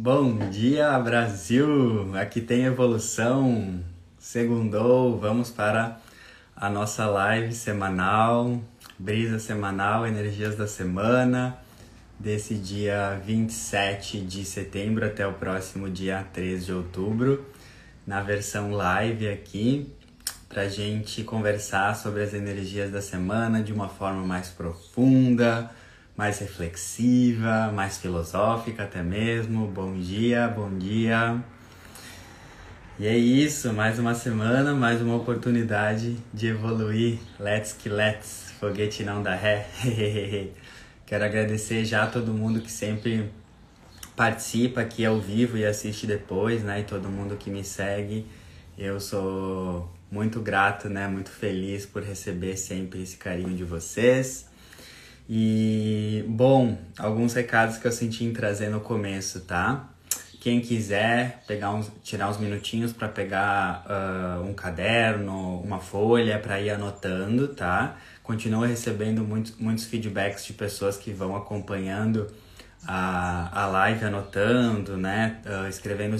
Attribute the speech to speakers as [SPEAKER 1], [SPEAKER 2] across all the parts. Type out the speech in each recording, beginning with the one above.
[SPEAKER 1] Bom dia, Brasil! Aqui tem evolução. Segundou, vamos para a nossa live semanal, brisa semanal, energias da semana, desse dia 27 de setembro até o próximo dia 13 de outubro, na versão live aqui, para gente conversar sobre as energias da semana de uma forma mais profunda mais reflexiva, mais filosófica até mesmo. Bom dia, bom dia. E é isso, mais uma semana, mais uma oportunidade de evoluir. Let's que let's, foguete não dá ré. Quero agradecer já a todo mundo que sempre participa aqui ao vivo e assiste depois, né? E todo mundo que me segue. Eu sou muito grato, né? Muito feliz por receber sempre esse carinho de vocês. E, bom, alguns recados que eu senti em trazer no começo, tá? Quem quiser pegar uns, tirar uns minutinhos para pegar uh, um caderno, uma folha para ir anotando, tá? Continuo recebendo muitos, muitos feedbacks de pessoas que vão acompanhando a, a live, anotando, né? Uh, escrevendo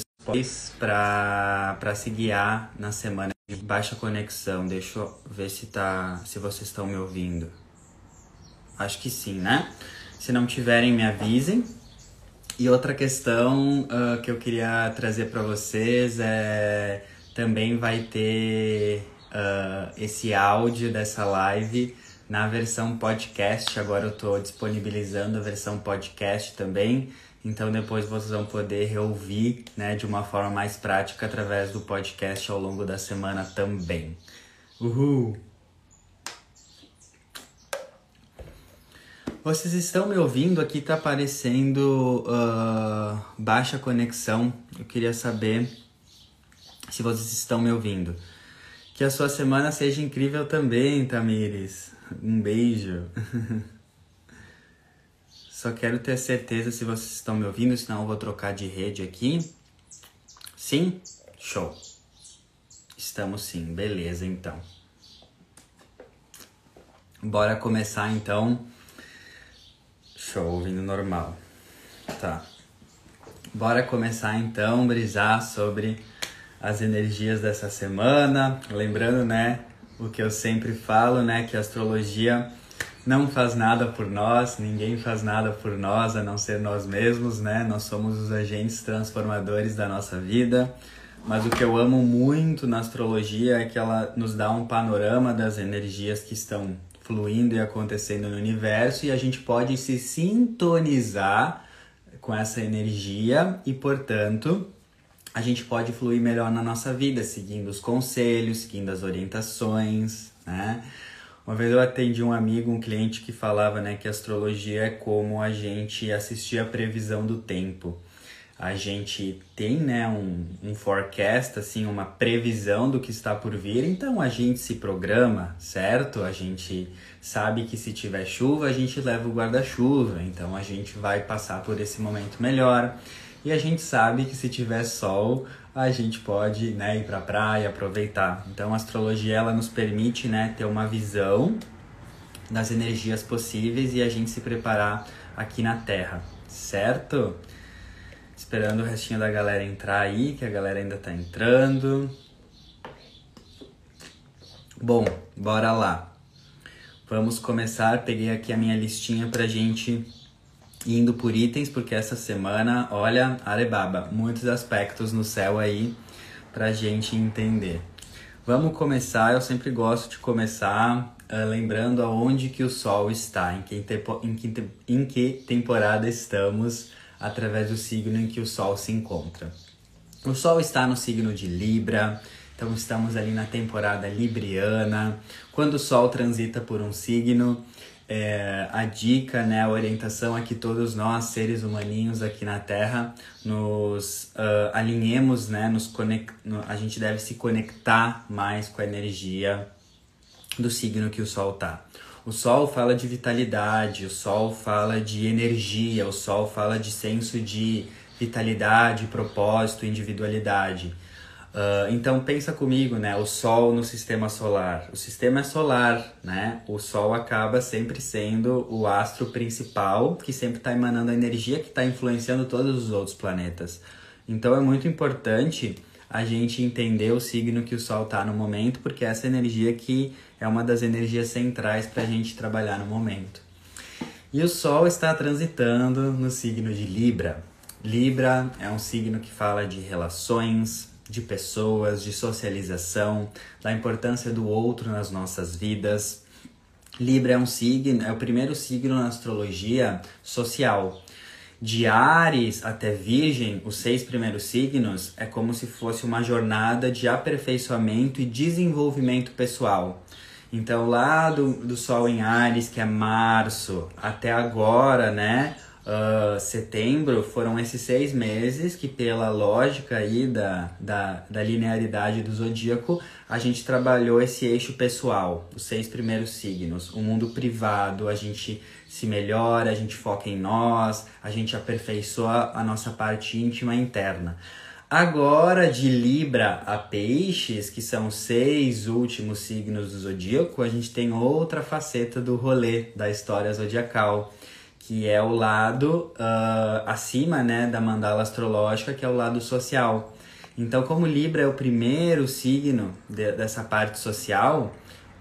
[SPEAKER 1] para se guiar na semana de baixa conexão. Deixa eu ver se, tá, se vocês estão me ouvindo. Acho que sim, né? Se não tiverem, me avisem. E outra questão uh, que eu queria trazer para vocês é também vai ter uh, esse áudio dessa live na versão podcast. Agora eu estou disponibilizando a versão podcast também. Então depois vocês vão poder reouvir né, de uma forma mais prática através do podcast ao longo da semana também. Uhul! Vocês estão me ouvindo? Aqui tá aparecendo uh, baixa conexão. Eu queria saber se vocês estão me ouvindo. Que a sua semana seja incrível também, Tamires. Um beijo. Só quero ter certeza se vocês estão me ouvindo, senão eu vou trocar de rede aqui. Sim? Show. Estamos sim, beleza então. Bora começar então Show, ouvindo normal. Tá. Bora começar então, brisar sobre as energias dessa semana. Lembrando, né, o que eu sempre falo, né, que a astrologia não faz nada por nós, ninguém faz nada por nós a não ser nós mesmos, né? Nós somos os agentes transformadores da nossa vida. Mas o que eu amo muito na astrologia é que ela nos dá um panorama das energias que estão fluindo e acontecendo no universo e a gente pode se sintonizar com essa energia e, portanto, a gente pode fluir melhor na nossa vida, seguindo os conselhos, seguindo as orientações, né? Uma vez eu atendi um amigo, um cliente que falava, né, que astrologia é como a gente assistir a previsão do tempo a gente tem né, um, um forecast, assim, uma previsão do que está por vir, então a gente se programa, certo? A gente sabe que se tiver chuva, a gente leva o guarda-chuva, então a gente vai passar por esse momento melhor. E a gente sabe que se tiver sol, a gente pode né, ir para a praia, aproveitar. Então a astrologia ela nos permite né, ter uma visão das energias possíveis e a gente se preparar aqui na Terra, certo? Esperando o restinho da galera entrar aí, que a galera ainda tá entrando. Bom, bora lá. Vamos começar. Peguei aqui a minha listinha pra gente indo por itens, porque essa semana, olha, arebaba, muitos aspectos no céu aí pra gente entender. Vamos começar, eu sempre gosto de começar uh, lembrando aonde que o Sol está, em que, em que, em que temporada estamos através do signo em que o Sol se encontra. O Sol está no signo de Libra, então estamos ali na temporada libriana. Quando o Sol transita por um signo, é, a dica, né, a orientação é que todos nós, seres humaninhos aqui na Terra, nos uh, alinhemos, né, nos conect... a gente deve se conectar mais com a energia do signo que o Sol está. O sol fala de vitalidade, o sol fala de energia, o sol fala de senso de vitalidade, propósito, individualidade. Uh, então pensa comigo, né? O Sol no sistema solar. O sistema é solar, né? O Sol acaba sempre sendo o astro principal que sempre está emanando a energia que está influenciando todos os outros planetas. Então é muito importante a gente entender o signo que o Sol está no momento, porque essa energia que é uma das energias centrais para a gente trabalhar no momento. E o Sol está transitando no signo de Libra. Libra é um signo que fala de relações, de pessoas, de socialização, da importância do outro nas nossas vidas. Libra é um signo, é o primeiro signo na astrologia social. De Ares até Virgem, os seis primeiros signos, é como se fosse uma jornada de aperfeiçoamento e desenvolvimento pessoal. Então, lá do, do Sol em Ares, que é março, até agora, né? uh, setembro foram esses seis meses que, pela lógica aí da, da, da linearidade do zodíaco, a gente trabalhou esse eixo pessoal, os seis primeiros signos. O mundo privado, a gente se melhora, a gente foca em nós, a gente aperfeiçoa a nossa parte íntima interna. Agora, de Libra a Peixes, que são os seis últimos signos do zodíaco, a gente tem outra faceta do rolê da história zodiacal que é o lado uh, acima né, da mandala astrológica, que é o lado social. Então, como Libra é o primeiro signo de, dessa parte social,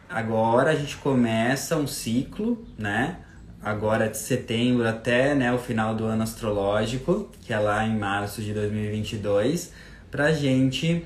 [SPEAKER 1] agora a gente começa um ciclo, né? Agora de setembro até né, o final do ano astrológico, que é lá em março de 2022, para a gente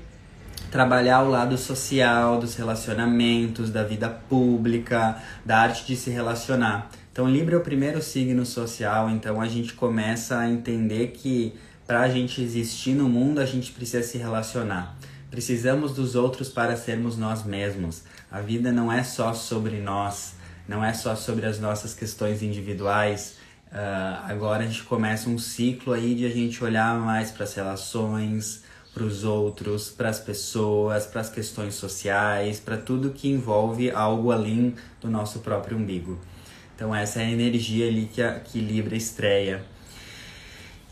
[SPEAKER 1] trabalhar o lado social, dos relacionamentos, da vida pública, da arte de se relacionar. Então, Libra é o primeiro signo social, então a gente começa a entender que para a gente existir no mundo, a gente precisa se relacionar. Precisamos dos outros para sermos nós mesmos. A vida não é só sobre nós, não é só sobre as nossas questões individuais. Uh, agora a gente começa um ciclo aí de a gente olhar mais para as relações, para os outros, para as pessoas, para as questões sociais, para tudo que envolve algo além do nosso próprio umbigo. Então essa é a energia ali que, a, que Libra estreia.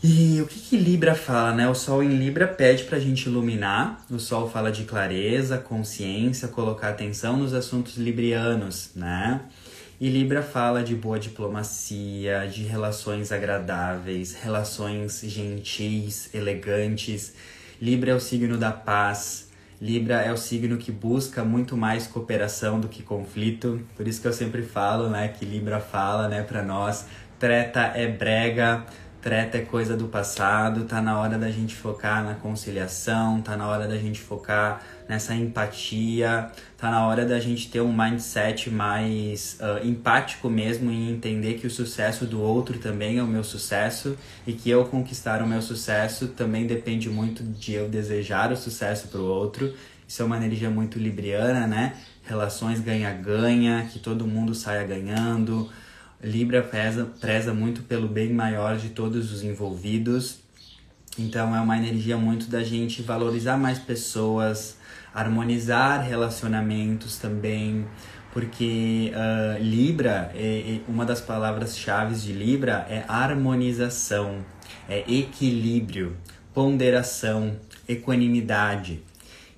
[SPEAKER 1] E o que, que Libra fala, né? O Sol em Libra pede para a gente iluminar. O Sol fala de clareza, consciência, colocar atenção nos assuntos librianos, né? E Libra fala de boa diplomacia, de relações agradáveis, relações gentis, elegantes. Libra é o signo da paz, Libra é o signo que busca muito mais cooperação do que conflito. Por isso que eu sempre falo, né, que Libra fala, né, para nós, treta é brega, treta é coisa do passado, tá na hora da gente focar na conciliação, tá na hora da gente focar nessa empatia, tá na hora da gente ter um mindset mais uh, empático mesmo e entender que o sucesso do outro também é o meu sucesso e que eu conquistar o meu sucesso também depende muito de eu desejar o sucesso para o outro. Isso é uma energia muito libriana, né? Relações ganha-ganha, que todo mundo saia ganhando. Libra preza, preza muito pelo bem maior de todos os envolvidos. Então é uma energia muito da gente valorizar mais pessoas, harmonizar relacionamentos também, porque uh, Libra, é, é, uma das palavras-chave de Libra é harmonização, é equilíbrio, ponderação, equanimidade.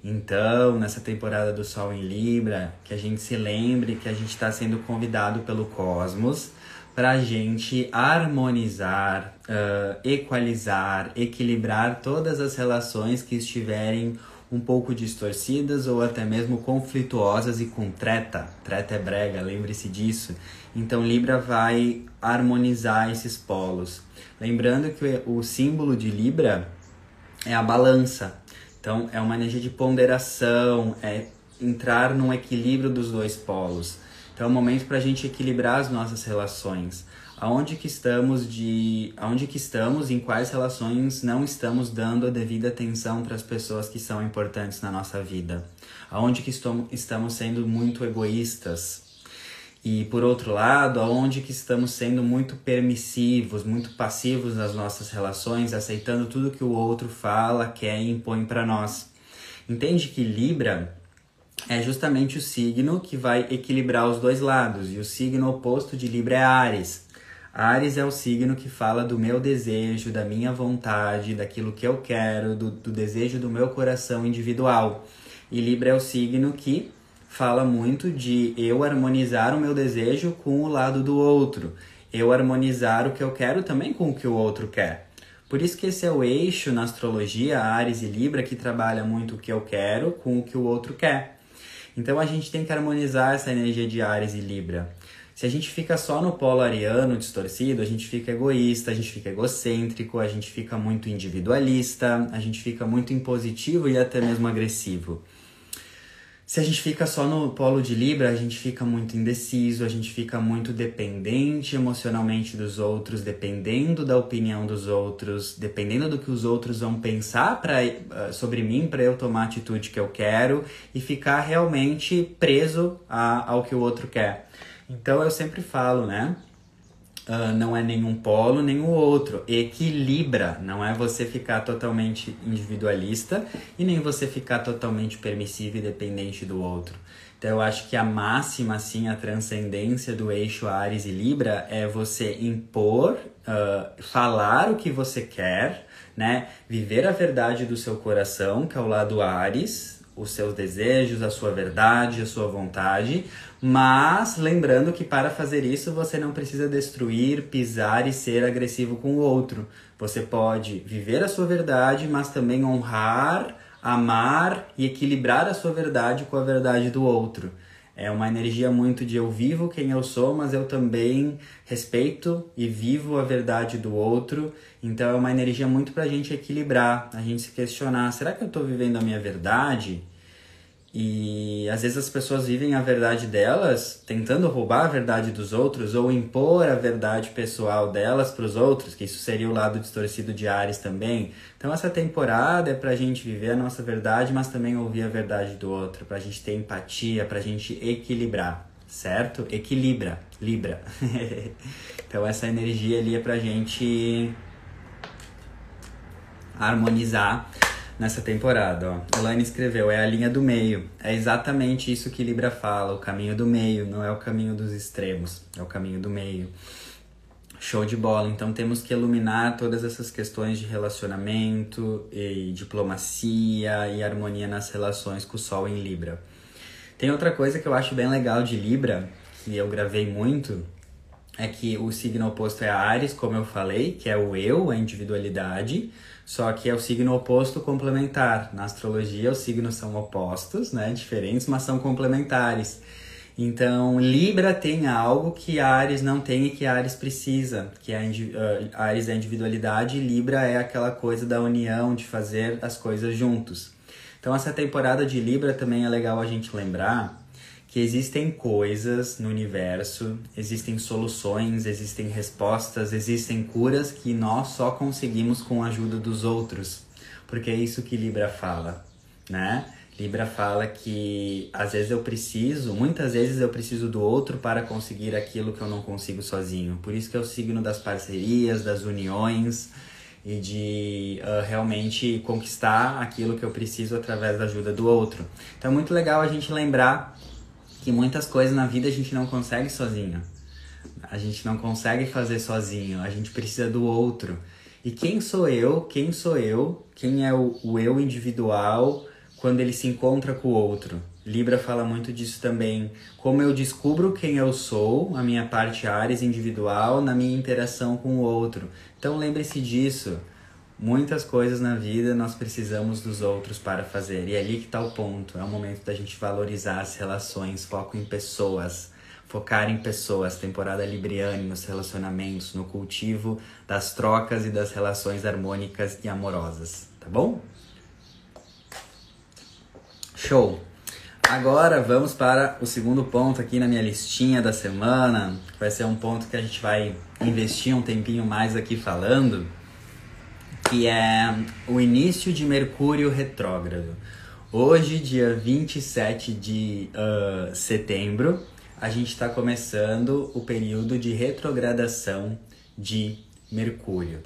[SPEAKER 1] Então, nessa temporada do Sol em Libra, que a gente se lembre que a gente está sendo convidado pelo cosmos para a gente harmonizar, uh, equalizar, equilibrar todas as relações que estiverem um pouco distorcidas ou até mesmo conflituosas e com treta. Treta é brega, lembre-se disso. Então Libra vai harmonizar esses polos. Lembrando que o símbolo de Libra é a balança. Então é uma energia de ponderação, é entrar num equilíbrio dos dois polos. Então é um momento para a gente equilibrar as nossas relações. Aonde que estamos de aonde que estamos em quais relações não estamos dando a devida atenção para as pessoas que são importantes na nossa vida? Aonde que estamos sendo muito egoístas e por outro lado aonde que estamos sendo muito permissivos muito passivos nas nossas relações aceitando tudo que o outro fala quer e impõe para nós entende que Libra é justamente o signo que vai equilibrar os dois lados e o signo oposto de Libra é Ares Ares é o signo que fala do meu desejo, da minha vontade, daquilo que eu quero, do, do desejo do meu coração individual. E Libra é o signo que fala muito de eu harmonizar o meu desejo com o lado do outro, eu harmonizar o que eu quero também com o que o outro quer. Por isso que esse é o eixo na astrologia, Ares e Libra, que trabalha muito o que eu quero com o que o outro quer. Então a gente tem que harmonizar essa energia de Ares e Libra. Se a gente fica só no polo ariano distorcido, a gente fica egoísta, a gente fica egocêntrico, a gente fica muito individualista, a gente fica muito impositivo e até mesmo agressivo. Se a gente fica só no polo de Libra, a gente fica muito indeciso, a gente fica muito dependente emocionalmente dos outros, dependendo da opinião dos outros, dependendo do que os outros vão pensar pra, uh, sobre mim para eu tomar a atitude que eu quero e ficar realmente preso a, ao que o outro quer. Então eu sempre falo, né? Uh, não é nenhum polo nem o outro. Equilibra, não é você ficar totalmente individualista e nem você ficar totalmente permissivo e dependente do outro. Então eu acho que a máxima, assim, a transcendência do eixo Ares e Libra é você impor, uh, falar o que você quer, né? Viver a verdade do seu coração, que é o lado Ares, os seus desejos, a sua verdade, a sua vontade, mas lembrando que para fazer isso você não precisa destruir, pisar e ser agressivo com o outro. Você pode viver a sua verdade, mas também honrar, amar e equilibrar a sua verdade com a verdade do outro. É uma energia muito de eu vivo quem eu sou, mas eu também respeito e vivo a verdade do outro. Então é uma energia muito para a gente equilibrar, a gente se questionar: será que eu estou vivendo a minha verdade? E às vezes as pessoas vivem a verdade delas tentando roubar a verdade dos outros ou impor a verdade pessoal delas para os outros, que isso seria o lado distorcido de Ares também. Então essa temporada é para a gente viver a nossa verdade, mas também ouvir a verdade do outro, para a gente ter empatia, para a gente equilibrar, certo? Equilibra, Libra. então essa energia ali é para a gente harmonizar nessa temporada. Ó. Elaine escreveu, é a linha do meio. É exatamente isso que Libra fala, o caminho do meio, não é o caminho dos extremos, é o caminho do meio. Show de bola. Então temos que iluminar todas essas questões de relacionamento e diplomacia e harmonia nas relações com o Sol em Libra. Tem outra coisa que eu acho bem legal de Libra, que eu gravei muito, é que o signo oposto é Ares, como eu falei, que é o eu, a individualidade. Só que é o signo oposto complementar. Na astrologia, os signos são opostos, né? Diferentes, mas são complementares. Então, Libra tem algo que Ares não tem e que Ares precisa, que é uh, Ares é a individualidade e Libra é aquela coisa da união, de fazer as coisas juntos. Então, essa temporada de Libra também é legal a gente lembrar que existem coisas no universo, existem soluções, existem respostas, existem curas que nós só conseguimos com a ajuda dos outros. Porque é isso que Libra fala, né? Libra fala que às vezes eu preciso, muitas vezes eu preciso do outro para conseguir aquilo que eu não consigo sozinho. Por isso que é o signo das parcerias, das uniões e de uh, realmente conquistar aquilo que eu preciso através da ajuda do outro. Então é muito legal a gente lembrar que muitas coisas na vida a gente não consegue sozinho. A gente não consegue fazer sozinho, a gente precisa do outro. E quem sou eu? Quem sou eu? Quem é o, o eu individual quando ele se encontra com o outro? Libra fala muito disso também. Como eu descubro quem eu sou, a minha parte Ares individual, na minha interação com o outro. Então lembre-se disso. Muitas coisas na vida nós precisamos dos outros para fazer. E é ali que está o ponto. É o momento da gente valorizar as relações, foco em pessoas, focar em pessoas, temporada libriane nos relacionamentos, no cultivo das trocas e das relações harmônicas e amorosas, tá bom? Show! Agora vamos para o segundo ponto aqui na minha listinha da semana. Vai ser um ponto que a gente vai investir um tempinho mais aqui falando que é o início de Mercúrio retrógrado. Hoje, dia 27 de uh, setembro, a gente está começando o período de retrogradação de Mercúrio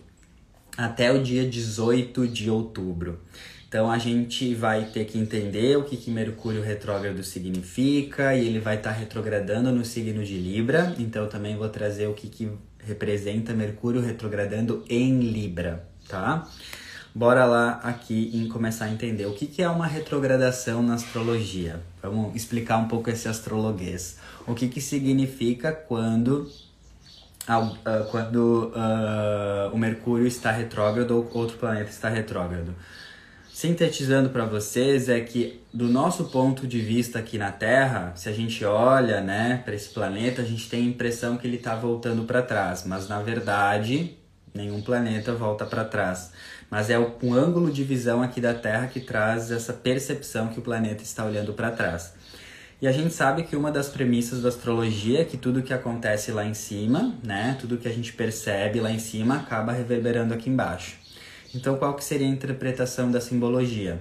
[SPEAKER 1] até o dia 18 de outubro. Então a gente vai ter que entender o que, que Mercúrio retrógrado significa e ele vai estar tá retrogradando no signo de Libra. Então também vou trazer o que, que representa Mercúrio retrogradando em Libra, tá? Bora lá aqui em começar a entender o que, que é uma retrogradação na astrologia. Vamos explicar um pouco esse astrologuês. O que, que significa quando, uh, quando uh, o Mercúrio está retrógrado ou outro planeta está retrógrado. Sintetizando para vocês é que do nosso ponto de vista aqui na Terra, se a gente olha, né, para esse planeta, a gente tem a impressão que ele está voltando para trás, mas na verdade, nenhum planeta volta para trás mas é um ângulo de visão aqui da Terra que traz essa percepção que o planeta está olhando para trás. E a gente sabe que uma das premissas da astrologia é que tudo que acontece lá em cima, né, tudo que a gente percebe lá em cima acaba reverberando aqui embaixo. Então, qual que seria a interpretação da simbologia?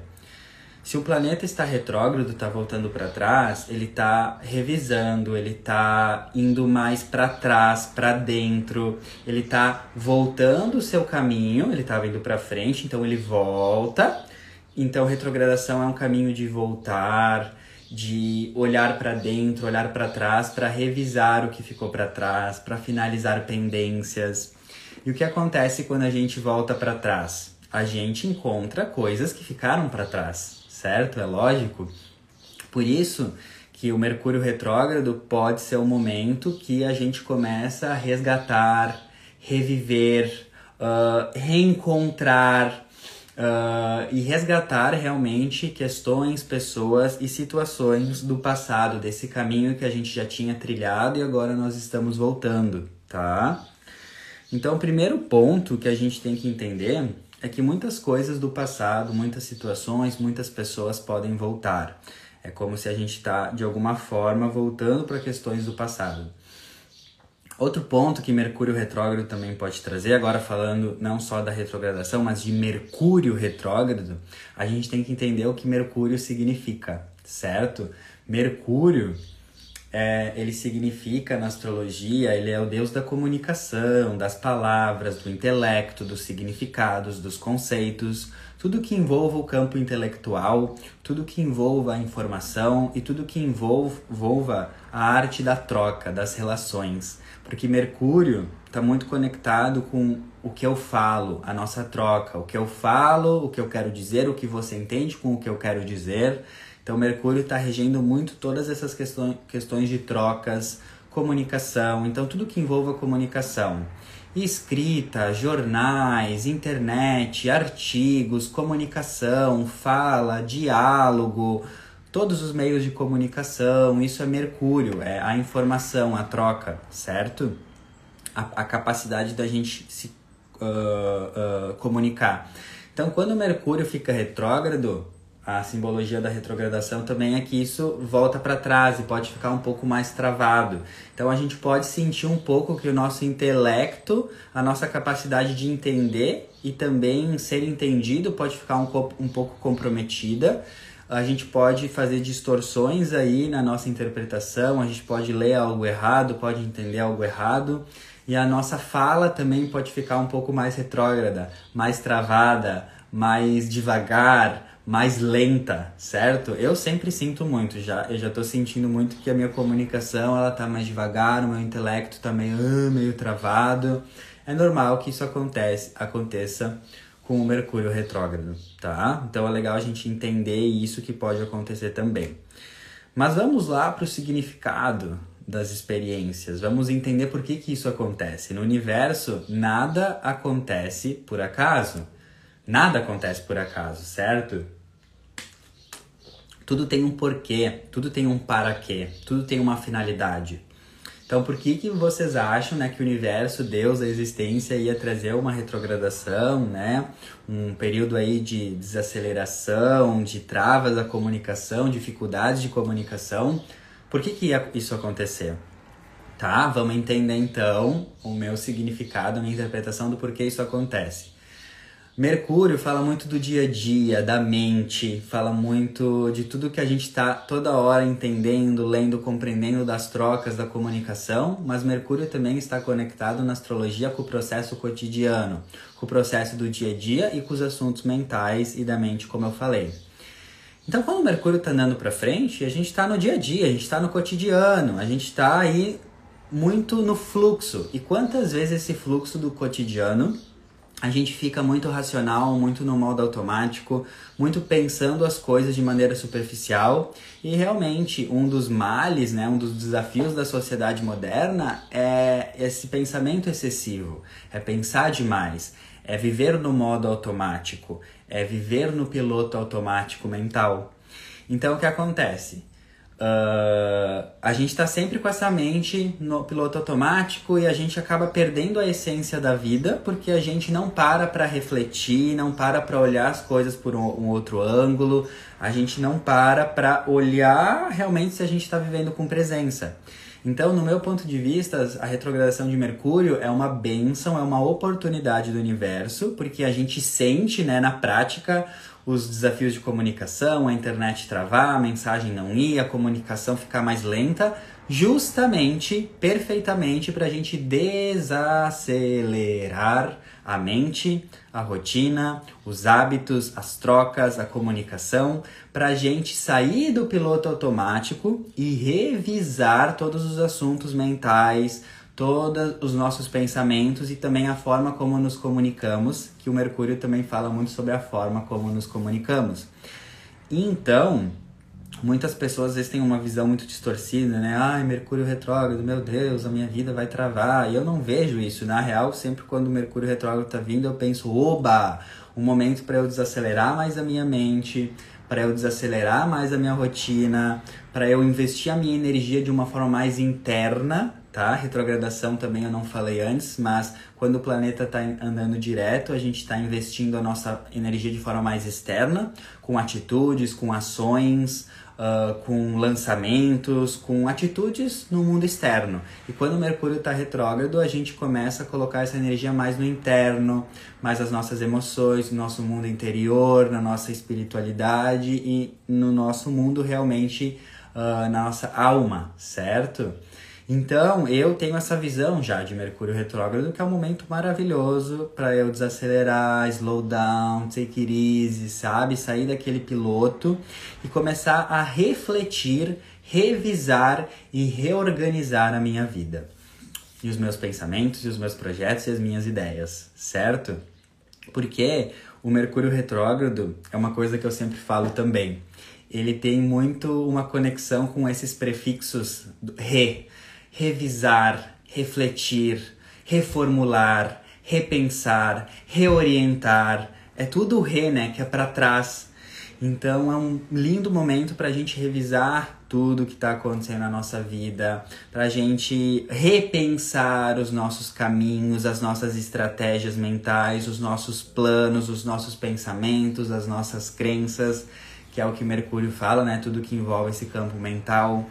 [SPEAKER 1] Se o planeta está retrógrado, está voltando para trás, ele está revisando, ele está indo mais para trás, para dentro, ele está voltando o seu caminho, ele estava indo para frente, então ele volta. Então retrogradação é um caminho de voltar, de olhar para dentro, olhar para trás, para revisar o que ficou para trás, para finalizar pendências. E o que acontece quando a gente volta para trás? A gente encontra coisas que ficaram para trás certo? É lógico. Por isso que o Mercúrio retrógrado pode ser o momento que a gente começa a resgatar, reviver, uh, reencontrar uh, e resgatar realmente questões, pessoas e situações do passado, desse caminho que a gente já tinha trilhado e agora nós estamos voltando, tá? Então, o primeiro ponto que a gente tem que entender é que muitas coisas do passado, muitas situações, muitas pessoas podem voltar. É como se a gente está, de alguma forma, voltando para questões do passado. Outro ponto que Mercúrio retrógrado também pode trazer, agora falando não só da retrogradação, mas de Mercúrio retrógrado, a gente tem que entender o que Mercúrio significa, certo? Mercúrio é, ele significa na astrologia, ele é o deus da comunicação, das palavras, do intelecto, dos significados, dos conceitos, tudo que envolva o campo intelectual, tudo que envolva a informação e tudo que envolva a arte da troca, das relações. Porque Mercúrio está muito conectado com o que eu falo, a nossa troca, o que eu falo, o que eu quero dizer, o que você entende com o que eu quero dizer. Então, Mercúrio está regendo muito todas essas questões, questões de trocas, comunicação, então tudo que envolva comunicação. Escrita, jornais, internet, artigos, comunicação, fala, diálogo, todos os meios de comunicação, isso é Mercúrio, é a informação, a troca, certo? A, a capacidade da gente se uh, uh, comunicar. Então, quando Mercúrio fica retrógrado, a simbologia da retrogradação também é que isso volta para trás e pode ficar um pouco mais travado. Então a gente pode sentir um pouco que o nosso intelecto, a nossa capacidade de entender e também ser entendido pode ficar um, um pouco comprometida. A gente pode fazer distorções aí na nossa interpretação, a gente pode ler algo errado, pode entender algo errado. E a nossa fala também pode ficar um pouco mais retrógrada, mais travada, mais devagar, mais lenta, certo? Eu sempre sinto muito, já eu já tô sentindo muito que a minha comunicação ela tá mais devagar, o meu intelecto tá meio, uh, meio travado. É normal que isso acontece, aconteça com o Mercúrio retrógrado, tá? Então é legal a gente entender isso que pode acontecer também. Mas vamos lá para o significado das experiências. Vamos entender por que, que isso acontece. No universo, nada acontece por acaso. Nada acontece por acaso, certo? Tudo tem um porquê, tudo tem um para quê, tudo tem uma finalidade. Então, por que que vocês acham, né, que o universo, Deus, a existência ia trazer uma retrogradação, né, um período aí de desaceleração, de travas da comunicação, dificuldades de comunicação? Por que que ia isso acontecer? Tá? Vamos entender então o meu significado, a minha interpretação do porquê isso acontece. Mercúrio fala muito do dia a dia, da mente, fala muito de tudo que a gente está toda hora entendendo, lendo, compreendendo das trocas, da comunicação, mas Mercúrio também está conectado na astrologia com o processo cotidiano, com o processo do dia a dia e com os assuntos mentais e da mente, como eu falei. Então, quando o Mercúrio está andando para frente, a gente está no dia a dia, a gente está no cotidiano, a gente está aí muito no fluxo. E quantas vezes esse fluxo do cotidiano a gente fica muito racional, muito no modo automático, muito pensando as coisas de maneira superficial. E realmente, um dos males, né, um dos desafios da sociedade moderna é esse pensamento excessivo, é pensar demais, é viver no modo automático, é viver no piloto automático mental. Então, o que acontece? Uh, a gente está sempre com essa mente no piloto automático e a gente acaba perdendo a essência da vida porque a gente não para para refletir, não para para olhar as coisas por um, um, outro ângulo, a gente não para para olhar realmente se a gente está vivendo com presença. Então, no meu ponto de vista, a retrogradação de Mercúrio é uma benção, é uma oportunidade do universo, porque a gente sente né, na prática os desafios de comunicação, a internet travar, a mensagem não ir, a comunicação ficar mais lenta, justamente, perfeitamente, para a gente desacelerar a mente, a rotina, os hábitos, as trocas, a comunicação, para a gente sair do piloto automático e revisar todos os assuntos mentais, todos os nossos pensamentos e também a forma como nos comunicamos, que o Mercúrio também fala muito sobre a forma como nos comunicamos. Então, muitas pessoas às vezes têm uma visão muito distorcida, né? Ai, Mercúrio retrógrado, meu Deus, a minha vida vai travar. E eu não vejo isso. Na real, sempre quando o Mercúrio retrógrado tá vindo, eu penso, oba, um momento para eu desacelerar mais a minha mente, para eu desacelerar mais a minha rotina, para eu investir a minha energia de uma forma mais interna tá? Retrogradação também eu não falei antes, mas quando o planeta está andando direto, a gente está investindo a nossa energia de forma mais externa, com atitudes, com ações, uh, com lançamentos, com atitudes no mundo externo. E quando o Mercúrio está retrógrado, a gente começa a colocar essa energia mais no interno, mais as nossas emoções, no nosso mundo interior, na nossa espiritualidade e no nosso mundo realmente, uh, na nossa alma, certo? Então, eu tenho essa visão já de Mercúrio retrógrado, que é um momento maravilhoso para eu desacelerar, slow down, take it easy, sabe? Sair daquele piloto e começar a refletir, revisar e reorganizar a minha vida. E os meus pensamentos, e os meus projetos e as minhas ideias, certo? Porque o Mercúrio retrógrado é uma coisa que eu sempre falo também. Ele tem muito uma conexão com esses prefixos re, revisar, refletir, reformular, repensar, reorientar. É tudo re, né? Que é para trás. Então é um lindo momento para a gente revisar tudo que está acontecendo na nossa vida, para a gente repensar os nossos caminhos, as nossas estratégias mentais, os nossos planos, os nossos pensamentos, as nossas crenças, que é o que Mercúrio fala, né? Tudo que envolve esse campo mental.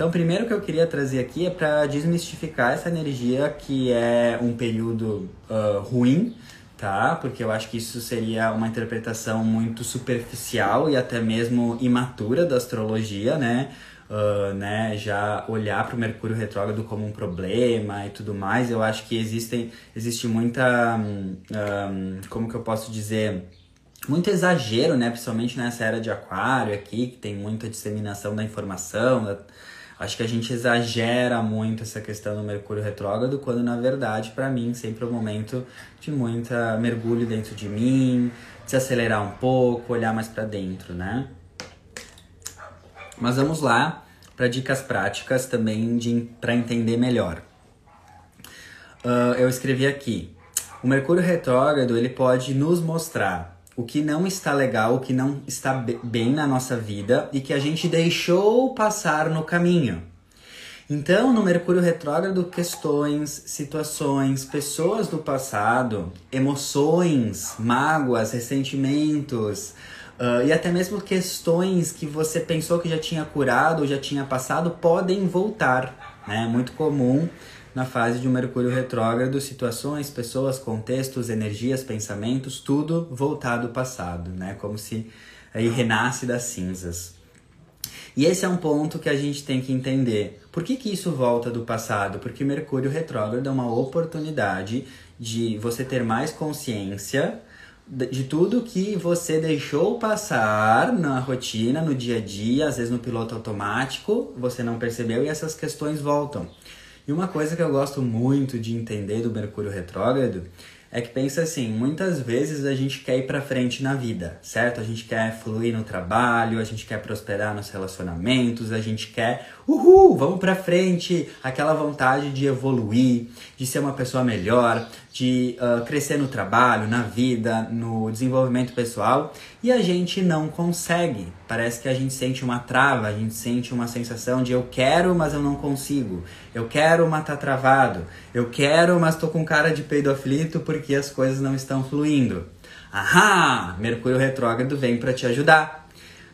[SPEAKER 1] Então, primeiro que eu queria trazer aqui é para desmistificar essa energia que é um período uh, ruim, tá? Porque eu acho que isso seria uma interpretação muito superficial e até mesmo imatura da astrologia, né? Uh, né, já olhar para o Mercúrio retrógrado como um problema e tudo mais, eu acho que existem, existe muita, um, um, como que eu posso dizer, muito exagero, né, principalmente nessa era de aquário aqui, que tem muita disseminação da informação, da, Acho que a gente exagera muito essa questão do Mercúrio retrógrado, quando na verdade, para mim, sempre é um momento de muita mergulho dentro de mim, se acelerar um pouco, olhar mais para dentro, né? Mas vamos lá para dicas práticas também para entender melhor. Uh, eu escrevi aqui: o Mercúrio retrógrado ele pode nos mostrar o que não está legal, o que não está bem na nossa vida e que a gente deixou passar no caminho. Então, no Mercúrio retrógrado, questões, situações, pessoas do passado, emoções, mágoas, ressentimentos uh, e até mesmo questões que você pensou que já tinha curado ou já tinha passado podem voltar. É muito comum na fase de um Mercúrio retrógrado, situações, pessoas, contextos, energias, pensamentos, tudo voltado ao passado, né? Como se aí renasce das cinzas. E esse é um ponto que a gente tem que entender. Por que, que isso volta do passado? Porque Mercúrio retrógrado é uma oportunidade de você ter mais consciência de tudo que você deixou passar na rotina, no dia a dia, às vezes no piloto automático, você não percebeu e essas questões voltam. E uma coisa que eu gosto muito de entender do Mercúrio retrógrado é que pensa assim, muitas vezes a gente quer ir para frente na vida, certo? A gente quer fluir no trabalho, a gente quer prosperar nos relacionamentos, a gente quer, uhul, vamos para frente, aquela vontade de evoluir, de ser uma pessoa melhor, de uh, crescer no trabalho, na vida, no desenvolvimento pessoal, e a gente não consegue. Parece que a gente sente uma trava, a gente sente uma sensação de eu quero, mas eu não consigo. Eu quero, mas tá travado. Eu quero, mas tô com cara de peido aflito porque as coisas não estão fluindo. Ahá! Mercúrio retrógrado vem para te ajudar.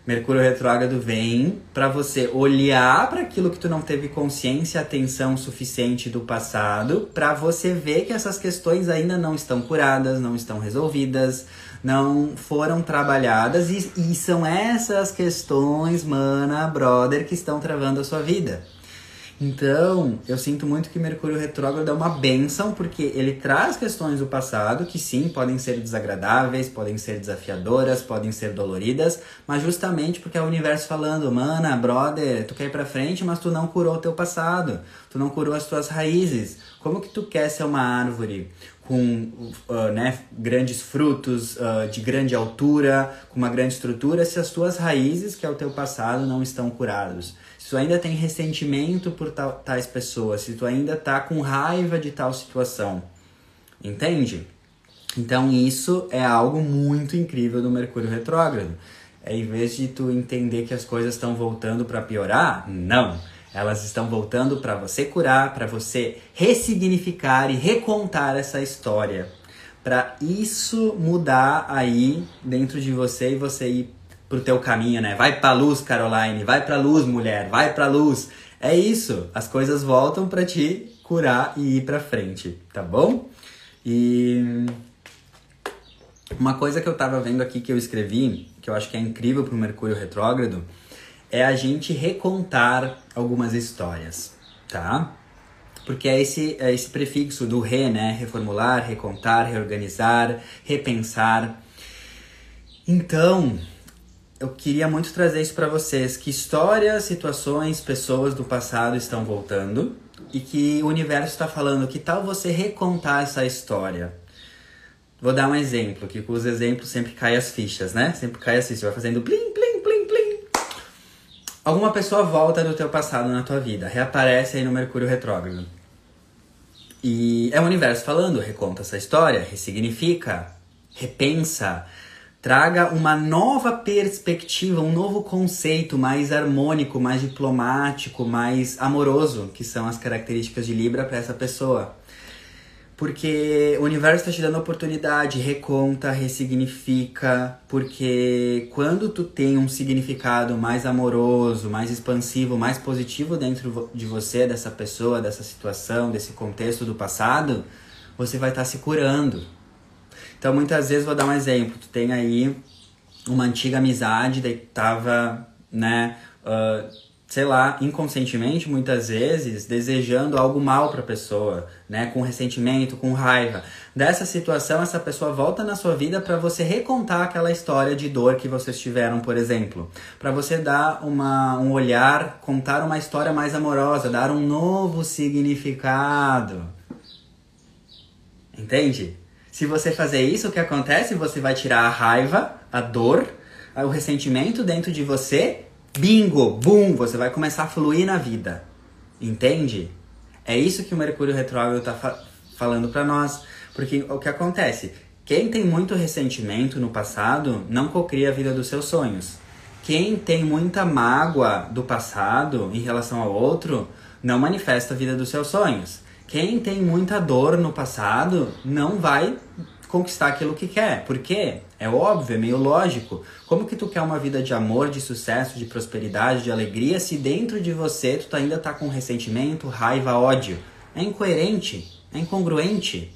[SPEAKER 1] Mercúrio retrógrado vem para você olhar para aquilo que tu não teve consciência, atenção suficiente do passado, para você ver que essas questões ainda não estão curadas, não estão resolvidas, não foram trabalhadas e, e são essas questões, mana, brother, que estão travando a sua vida. Então, eu sinto muito que Mercúrio retrógrado é uma benção, porque ele traz questões do passado que sim, podem ser desagradáveis, podem ser desafiadoras, podem ser doloridas, mas justamente porque é o universo falando, mana, brother, tu quer ir pra frente, mas tu não curou o teu passado, tu não curou as tuas raízes. Como que tu quer ser uma árvore com uh, né, grandes frutos, uh, de grande altura, com uma grande estrutura, se as tuas raízes, que é o teu passado, não estão curados? Se tu ainda tem ressentimento por tais pessoas, se tu ainda tá com raiva de tal situação. Entende? Então isso é algo muito incrível do Mercúrio retrógrado. É em vez de tu entender que as coisas estão voltando para piorar, não. Elas estão voltando para você curar, para você ressignificar e recontar essa história. Para isso mudar aí dentro de você e você ir pro teu caminho, né? Vai pra luz, Caroline, vai pra luz, mulher, vai pra luz. É isso, as coisas voltam para te curar e ir pra frente, tá bom? E uma coisa que eu tava vendo aqui que eu escrevi, que eu acho que é incrível pro Mercúrio retrógrado, é a gente recontar algumas histórias, tá? Porque é esse, é esse prefixo do re, né? Reformular, recontar, reorganizar, repensar. Então, eu queria muito trazer isso para vocês, que histórias, situações, pessoas do passado estão voltando e que o universo está falando que tal você recontar essa história. Vou dar um exemplo, que com os exemplos sempre cai as fichas, né? Sempre cai as fichas, vai fazendo plim, plim, plim, plim. Alguma pessoa volta do teu passado na tua vida, reaparece aí no Mercúrio retrógrado. E é o universo falando, reconta essa história, ressignifica, repensa, traga uma nova perspectiva, um novo conceito mais harmônico, mais diplomático, mais amoroso, que são as características de Libra para essa pessoa. Porque o universo está te dando oportunidade, reconta, ressignifica, porque quando tu tem um significado mais amoroso, mais expansivo, mais positivo dentro de você, dessa pessoa, dessa situação, desse contexto do passado, você vai estar tá se curando, então, muitas vezes, vou dar um exemplo. Tu tem aí uma antiga amizade, daí tava, né, uh, sei lá, inconscientemente, muitas vezes, desejando algo mal pra pessoa, né, com ressentimento, com raiva. Dessa situação, essa pessoa volta na sua vida para você recontar aquela história de dor que vocês tiveram, por exemplo. para você dar uma, um olhar, contar uma história mais amorosa, dar um novo significado. Entende? Se você fazer isso, o que acontece? Você vai tirar a raiva, a dor, o ressentimento dentro de você. Bingo, boom, você vai começar a fluir na vida. Entende? É isso que o Mercúrio retrógrado está fa falando para nós. Porque o que acontece? Quem tem muito ressentimento no passado não cocria a vida dos seus sonhos. Quem tem muita mágoa do passado em relação ao outro não manifesta a vida dos seus sonhos. Quem tem muita dor no passado não vai conquistar aquilo que quer. Por quê? É óbvio, é meio lógico. Como que tu quer uma vida de amor, de sucesso, de prosperidade, de alegria, se dentro de você tu ainda tá com ressentimento, raiva, ódio? É incoerente, é incongruente.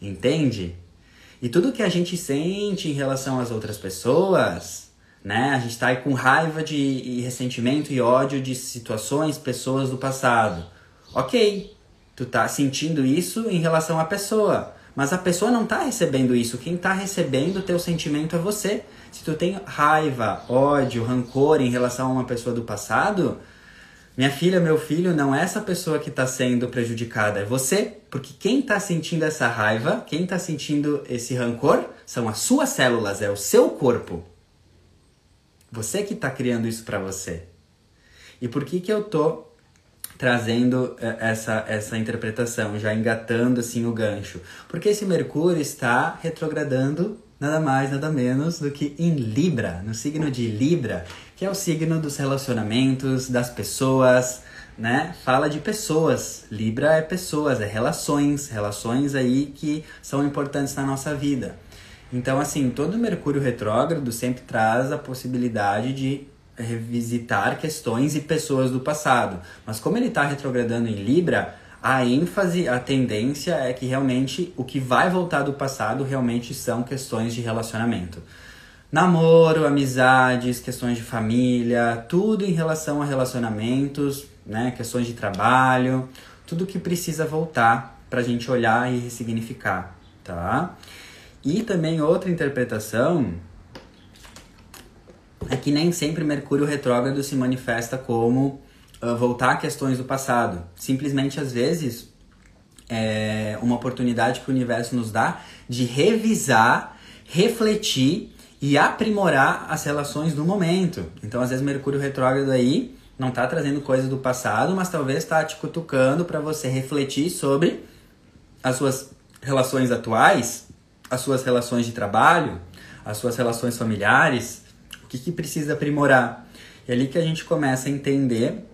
[SPEAKER 1] Entende? E tudo que a gente sente em relação às outras pessoas, né? A gente tá aí com raiva de e ressentimento e ódio de situações, pessoas do passado. OK, Tu tá sentindo isso em relação à pessoa. Mas a pessoa não tá recebendo isso. Quem tá recebendo o teu sentimento é você. Se tu tem raiva, ódio, rancor em relação a uma pessoa do passado, Minha filha, meu filho, não é essa pessoa que está sendo prejudicada, é você. Porque quem está sentindo essa raiva, quem está sentindo esse rancor, são as suas células, é o seu corpo. Você que está criando isso para você. E por que que eu tô trazendo é, essa, essa interpretação, já engatando assim o gancho? Porque esse Mercúrio está retrogradando nada mais, nada menos do que em Libra, no signo de Libra, que é o signo dos relacionamentos, das pessoas, né? Fala de pessoas. Libra é pessoas, é relações, relações aí que são importantes na nossa vida. Então, assim, todo Mercúrio retrógrado sempre traz a possibilidade de revisitar questões e pessoas do passado. Mas como ele está retrogradando em Libra, a ênfase, a tendência é que realmente o que vai voltar do passado realmente são questões de relacionamento. Namoro, amizades, questões de família, tudo em relação a relacionamentos, né, questões de trabalho, tudo que precisa voltar para a gente olhar e ressignificar, tá? E também outra interpretação é que nem sempre Mercúrio retrógrado se manifesta como uh, voltar a questões do passado. Simplesmente, às vezes, é uma oportunidade que o universo nos dá de revisar, refletir e aprimorar as relações do momento. Então, às vezes, Mercúrio retrógrado aí não está trazendo coisas do passado, mas talvez está te cutucando para você refletir sobre as suas relações atuais, as suas relações de trabalho, as suas relações familiares, que, que precisa aprimorar. É ali que a gente começa a entender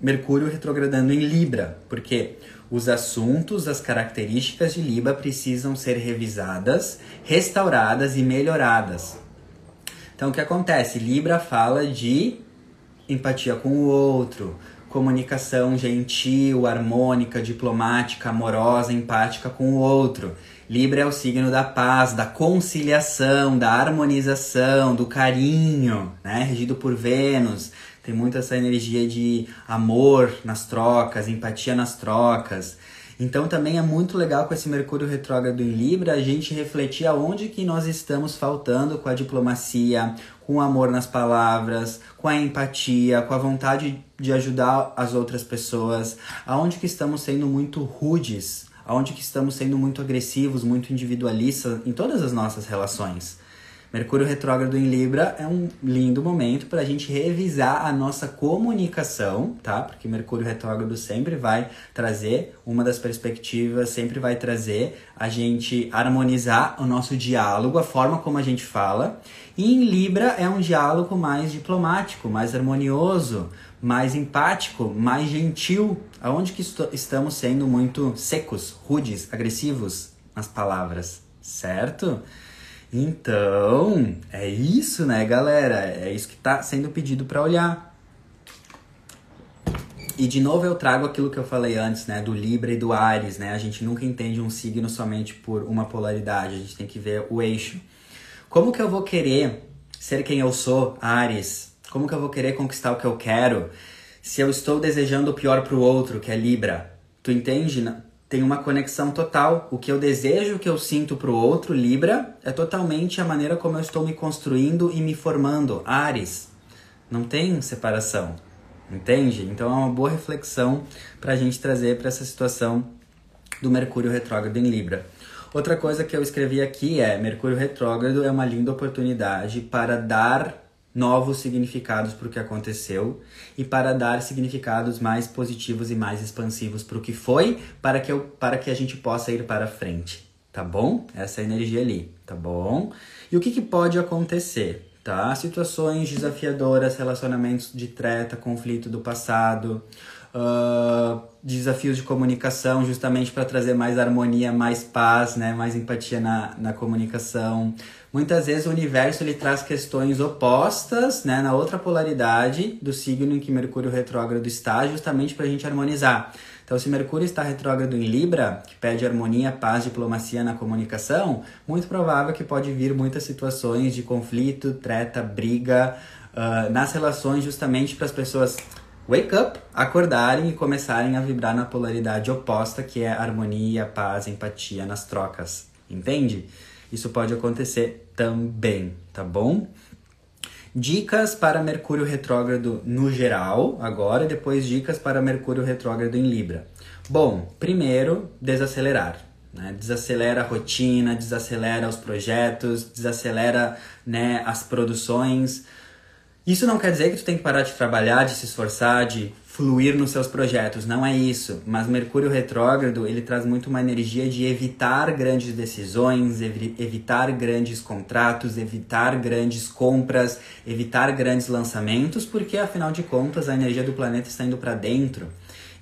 [SPEAKER 1] Mercúrio retrogradando em Libra, porque os assuntos, as características de Libra precisam ser revisadas, restauradas e melhoradas. Então, o que acontece? Libra fala de empatia com o outro, comunicação gentil, harmônica, diplomática, amorosa, empática com o outro. Libra é o signo da paz, da conciliação, da harmonização, do carinho, né? Regido por Vênus. Tem muito essa energia de amor nas trocas, empatia nas trocas. Então também é muito legal com esse Mercúrio retrógrado em Libra a gente refletir aonde que nós estamos faltando com a diplomacia, com o amor nas palavras, com a empatia, com a vontade de ajudar as outras pessoas, aonde que estamos sendo muito rudes, aonde que estamos sendo muito agressivos, muito individualistas em todas as nossas relações. Mercúrio retrógrado em Libra é um lindo momento para a gente revisar a nossa comunicação, tá? Porque Mercúrio retrógrado sempre vai trazer uma das perspectivas, sempre vai trazer a gente harmonizar o nosso diálogo, a forma como a gente fala. E em Libra é um diálogo mais diplomático, mais harmonioso, mais empático, mais gentil, aonde que estamos sendo muito secos, rudes, agressivos nas palavras, certo? Então, é isso, né, galera? É isso que está sendo pedido para olhar. E de novo eu trago aquilo que eu falei antes, né, do Libra e do Ares, né? A gente nunca entende um signo somente por uma polaridade, a gente tem que ver o eixo. Como que eu vou querer ser quem eu sou, Ares? Como que eu vou querer conquistar o que eu quero se eu estou desejando o pior pro outro, que é Libra? Tu entende? tem uma conexão total. O que eu desejo, o que eu sinto para o outro, Libra, é totalmente a maneira como eu estou me construindo e me formando. Ares, não tem separação, entende? Então é uma boa reflexão para a gente trazer para essa situação do Mercúrio retrógrado em Libra. Outra coisa que eu escrevi aqui é: Mercúrio retrógrado é uma linda oportunidade para dar novos significados para o que aconteceu e para dar significados mais positivos e mais expansivos para o que foi, para que, eu, para que a gente possa ir para frente, tá bom? Essa é energia ali, tá bom? E o que, que pode acontecer? Tá? Situações desafiadoras, relacionamentos de treta, conflito do passado, uh, desafios de comunicação, justamente para trazer mais harmonia, mais paz, né? mais empatia na, na comunicação. Muitas vezes o universo ele traz questões opostas, né, na outra polaridade do signo em que Mercúrio retrógrado está, justamente para a gente harmonizar. Então, se Mercúrio está retrógrado em Libra, que pede harmonia, paz, diplomacia na comunicação, muito provável que pode vir muitas situações de conflito, treta, briga uh, nas relações, justamente para as pessoas wake up, acordarem e começarem a vibrar na polaridade oposta, que é harmonia, paz, empatia nas trocas. Entende? Isso pode acontecer também, tá bom? Dicas para Mercúrio retrógrado no geral, agora, depois dicas para Mercúrio retrógrado em Libra. Bom, primeiro, desacelerar. Né? Desacelera a rotina, desacelera os projetos, desacelera né, as produções. Isso não quer dizer que tu tem que parar de trabalhar, de se esforçar, de fluir nos seus projetos, não é isso. Mas Mercúrio retrógrado, ele traz muito uma energia de evitar grandes decisões, ev evitar grandes contratos, evitar grandes compras, evitar grandes lançamentos, porque afinal de contas a energia do planeta está indo para dentro.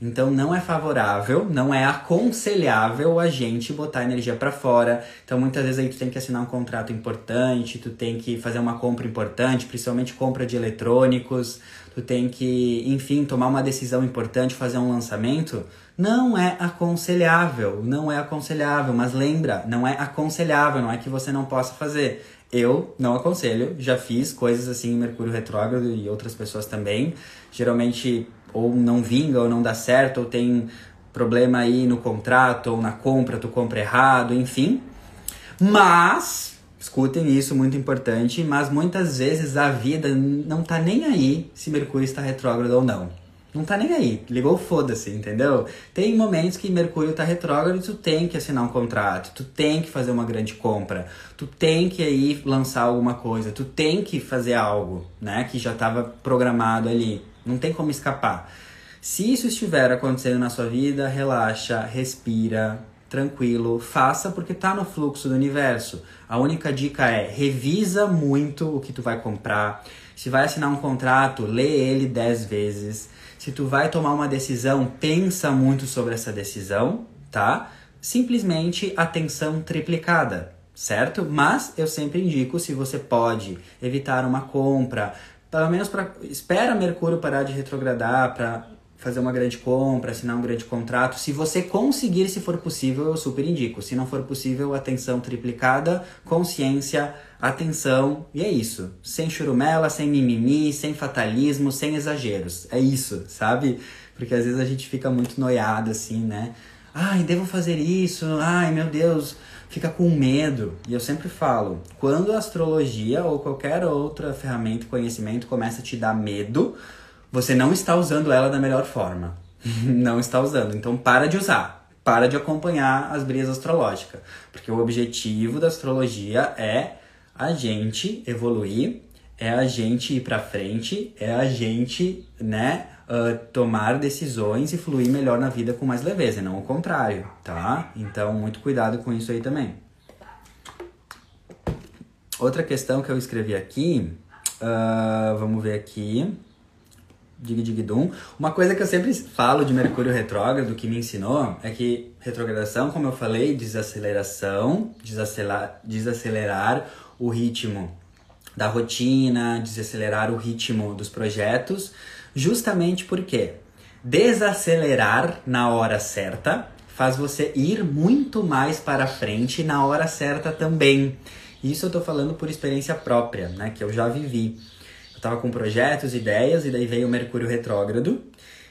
[SPEAKER 1] Então não é favorável, não é aconselhável a gente botar energia para fora. Então muitas vezes aí tu tem que assinar um contrato importante, tu tem que fazer uma compra importante, principalmente compra de eletrônicos, tu tem que, enfim, tomar uma decisão importante, fazer um lançamento. Não é aconselhável, não é aconselhável, mas lembra, não é aconselhável, não é que você não possa fazer. Eu não aconselho, já fiz coisas assim em Mercúrio retrógrado e outras pessoas também. Geralmente ou não vinga ou não dá certo, ou tem problema aí no contrato ou na compra, tu compra errado, enfim. Mas, escutem isso, muito importante, mas muitas vezes a vida não tá nem aí se Mercúrio está retrógrado ou não. Não tá nem aí, ligou foda-se, entendeu? Tem momentos que Mercúrio tá retrógrado e tu tem que assinar um contrato, tu tem que fazer uma grande compra, tu tem que aí lançar alguma coisa, tu tem que fazer algo, né, que já estava programado ali. Não tem como escapar. Se isso estiver acontecendo na sua vida, relaxa, respira, tranquilo, faça porque tá no fluxo do universo. A única dica é revisa muito o que tu vai comprar. Se vai assinar um contrato, lê ele dez vezes. Se tu vai tomar uma decisão, pensa muito sobre essa decisão, tá? Simplesmente atenção triplicada, certo? Mas eu sempre indico se você pode evitar uma compra, pelo menos para espera Mercúrio parar de retrogradar para fazer uma grande compra, assinar um grande contrato. Se você conseguir, se for possível, eu super indico. Se não for possível, atenção triplicada, consciência, atenção, e é isso. Sem churumela, sem mimimi, sem fatalismo, sem exageros. É isso, sabe? Porque às vezes a gente fica muito noiado assim, né? Ai, devo fazer isso. Ai, meu Deus, fica com medo. E eu sempre falo, quando a astrologia ou qualquer outra ferramenta, conhecimento começa a te dar medo, você não está usando ela da melhor forma. não está usando. Então para de usar. Para de acompanhar as brisas astrológicas. Porque o objetivo da astrologia é a gente evoluir, é a gente ir para frente, é a gente, né, uh, tomar decisões e fluir melhor na vida com mais leveza, não o contrário, tá? Então, muito cuidado com isso aí também. Outra questão que eu escrevi aqui, uh, vamos ver aqui. Dig dig dum. Uma coisa que eu sempre falo de Mercúrio retrógrado que me ensinou é que retrogradação, como eu falei, desaceleração, desacelerar, desacelerar o ritmo da rotina, desacelerar o ritmo dos projetos, justamente porque desacelerar na hora certa faz você ir muito mais para frente na hora certa também. Isso eu tô falando por experiência própria, né, que eu já vivi. Eu tava com projetos, ideias e daí veio o Mercúrio retrógrado.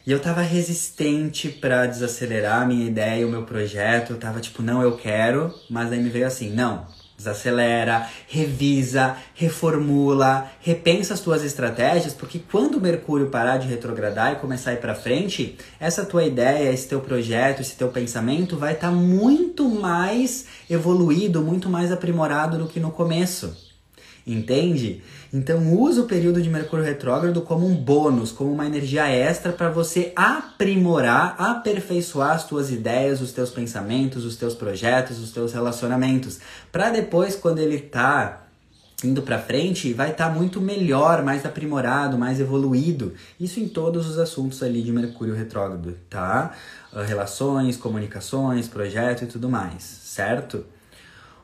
[SPEAKER 1] E eu tava resistente para desacelerar a minha ideia, o meu projeto. Eu tava tipo, não, eu quero, mas aí me veio assim, não, desacelera, revisa, reformula, repensa as tuas estratégias, porque quando o Mercúrio parar de retrogradar e começar a ir para frente, essa tua ideia, esse teu projeto, esse teu pensamento vai estar tá muito mais evoluído, muito mais aprimorado do que no começo. Entende? Então use o período de Mercúrio retrógrado como um bônus, como uma energia extra para você aprimorar, aperfeiçoar as tuas ideias, os teus pensamentos, os teus projetos, os teus relacionamentos, para depois quando ele tá indo para frente, vai estar tá muito melhor, mais aprimorado, mais evoluído. Isso em todos os assuntos ali de Mercúrio retrógrado, tá? Ah, relações, comunicações, projeto e tudo mais, certo?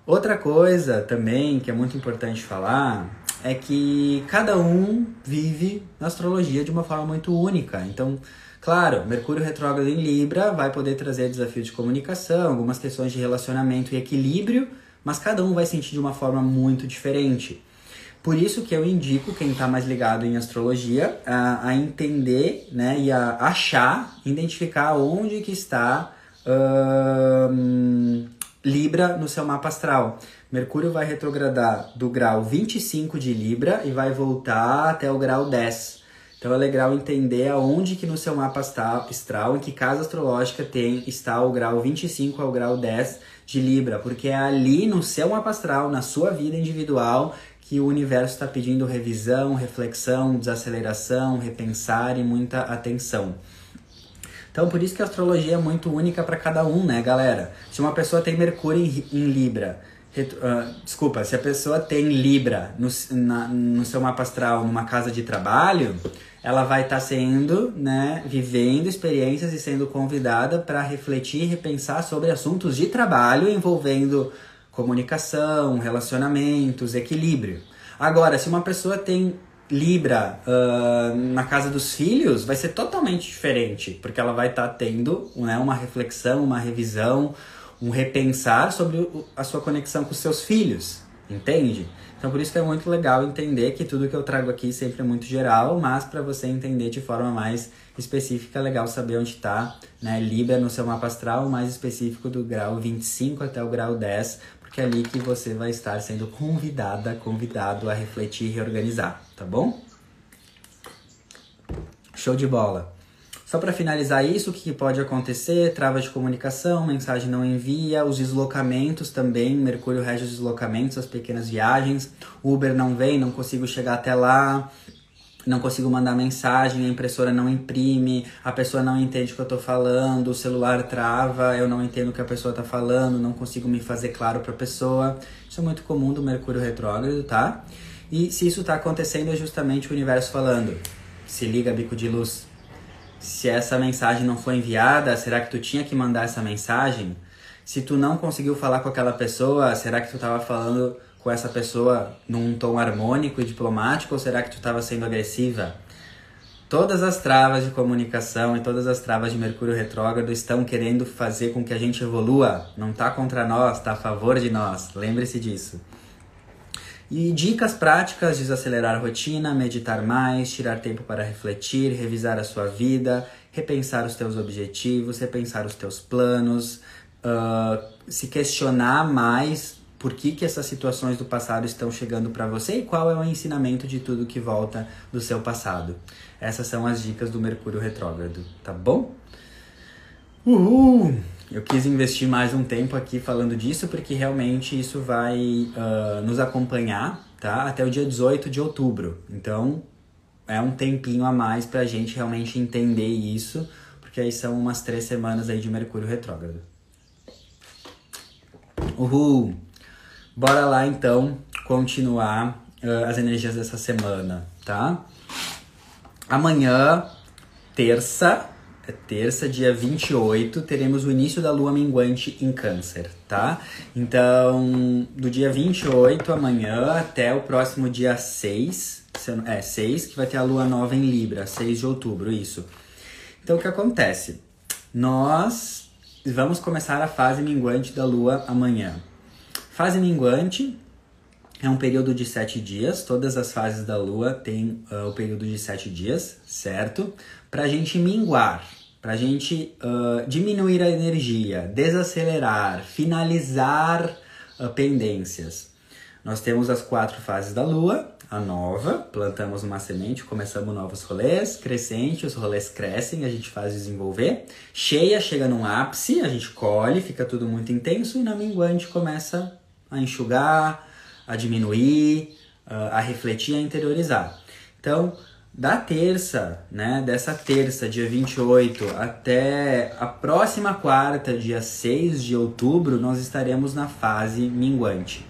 [SPEAKER 1] Outra coisa também que é muito importante falar é que cada um vive na astrologia de uma forma muito única. Então, claro, Mercúrio retrógrado em Libra vai poder trazer desafios de comunicação, algumas questões de relacionamento e equilíbrio, mas cada um vai sentir de uma forma muito diferente. Por isso que eu indico quem está mais ligado em astrologia a, a, entender né, e a achar, identificar onde que está Libra no seu mapa astral. Mercúrio vai retrogradar do grau 25 de Libra e vai voltar até o grau 10. Então é legal entender aonde que no seu mapa astral, em que casa astrológica tem está o grau 25 ao grau 10 de Libra, porque é ali no seu mapa astral, na sua vida individual, que o universo está pedindo revisão, reflexão, desaceleração, repensar e muita atenção. Então, por isso que a astrologia é muito única para cada um, né, galera? Se uma pessoa tem Mercúrio em, em Libra, uh, desculpa, se a pessoa tem Libra no, na, no seu mapa astral, numa casa de trabalho, ela vai estar tá sendo, né, vivendo experiências e sendo convidada para refletir e repensar sobre assuntos de trabalho envolvendo comunicação, relacionamentos, equilíbrio. Agora, se uma pessoa tem Libra uh, na casa dos filhos, vai ser totalmente diferente, porque ela vai estar tá tendo né, uma reflexão, uma revisão, um repensar sobre a sua conexão com os seus filhos, entende? Então por isso que é muito legal entender que tudo que eu trago aqui sempre é muito geral, mas para você entender de forma mais específica, é legal saber onde está né, Libra no seu mapa astral, mais específico do grau 25 até o grau 10, porque é ali que você vai estar sendo convidada, convidado a refletir e reorganizar, tá bom? Show de bola. Só para finalizar isso, o que pode acontecer? Trava de comunicação, mensagem não envia, os deslocamentos também, Mercúrio rege os deslocamentos, as pequenas viagens, Uber não vem, não consigo chegar até lá, não consigo mandar mensagem, a impressora não imprime, a pessoa não entende o que eu tô falando, o celular trava, eu não entendo o que a pessoa tá falando, não consigo me fazer claro para a pessoa. Isso é muito comum do Mercúrio retrógrado, tá? E se isso tá acontecendo é justamente o universo falando: se liga, bico de luz. Se essa mensagem não foi enviada, será que tu tinha que mandar essa mensagem? Se tu não conseguiu falar com aquela pessoa, será que tu tava falando com essa pessoa num tom harmônico e diplomático ou será que tu estava sendo agressiva? Todas as travas de comunicação e todas as travas de Mercúrio retrógrado estão querendo fazer com que a gente evolua. Não está contra nós, está a favor de nós. Lembre-se disso. E dicas práticas: desacelerar a rotina, meditar mais, tirar tempo para refletir, revisar a sua vida, repensar os teus objetivos, repensar os teus planos, uh, se questionar mais por que, que essas situações do passado estão chegando para você e qual é o ensinamento de tudo que volta do seu passado. Essas são as dicas do Mercúrio retrógrado, tá bom? Uhul! Eu quis investir mais um tempo aqui falando disso porque realmente isso vai uh, nos acompanhar, tá? Até o dia 18 de outubro. Então é um tempinho a mais pra gente realmente entender isso, porque aí são umas três semanas aí de Mercúrio retrógrado. Uhul! Bora lá então continuar uh, as energias dessa semana, tá? Amanhã, terça, é terça, dia 28, teremos o início da lua minguante em Câncer, tá? Então, do dia 28 amanhã até o próximo dia 6, é 6, que vai ter a lua nova em Libra, 6 de outubro, isso. Então, o que acontece? Nós vamos começar a fase minguante da lua amanhã. Fase minguante é um período de sete dias. Todas as fases da Lua têm uh, o período de sete dias, certo? Para a gente minguar, para a gente uh, diminuir a energia, desacelerar, finalizar uh, pendências. Nós temos as quatro fases da Lua. A nova, plantamos uma semente, começamos novos rolês. Crescente, os rolês crescem, a gente faz desenvolver. Cheia, chega num ápice, a gente colhe, fica tudo muito intenso. E na minguante começa a enxugar, a diminuir, a refletir, a interiorizar. Então, da terça, né, dessa terça, dia 28, até a próxima quarta, dia 6 de outubro, nós estaremos na fase minguante.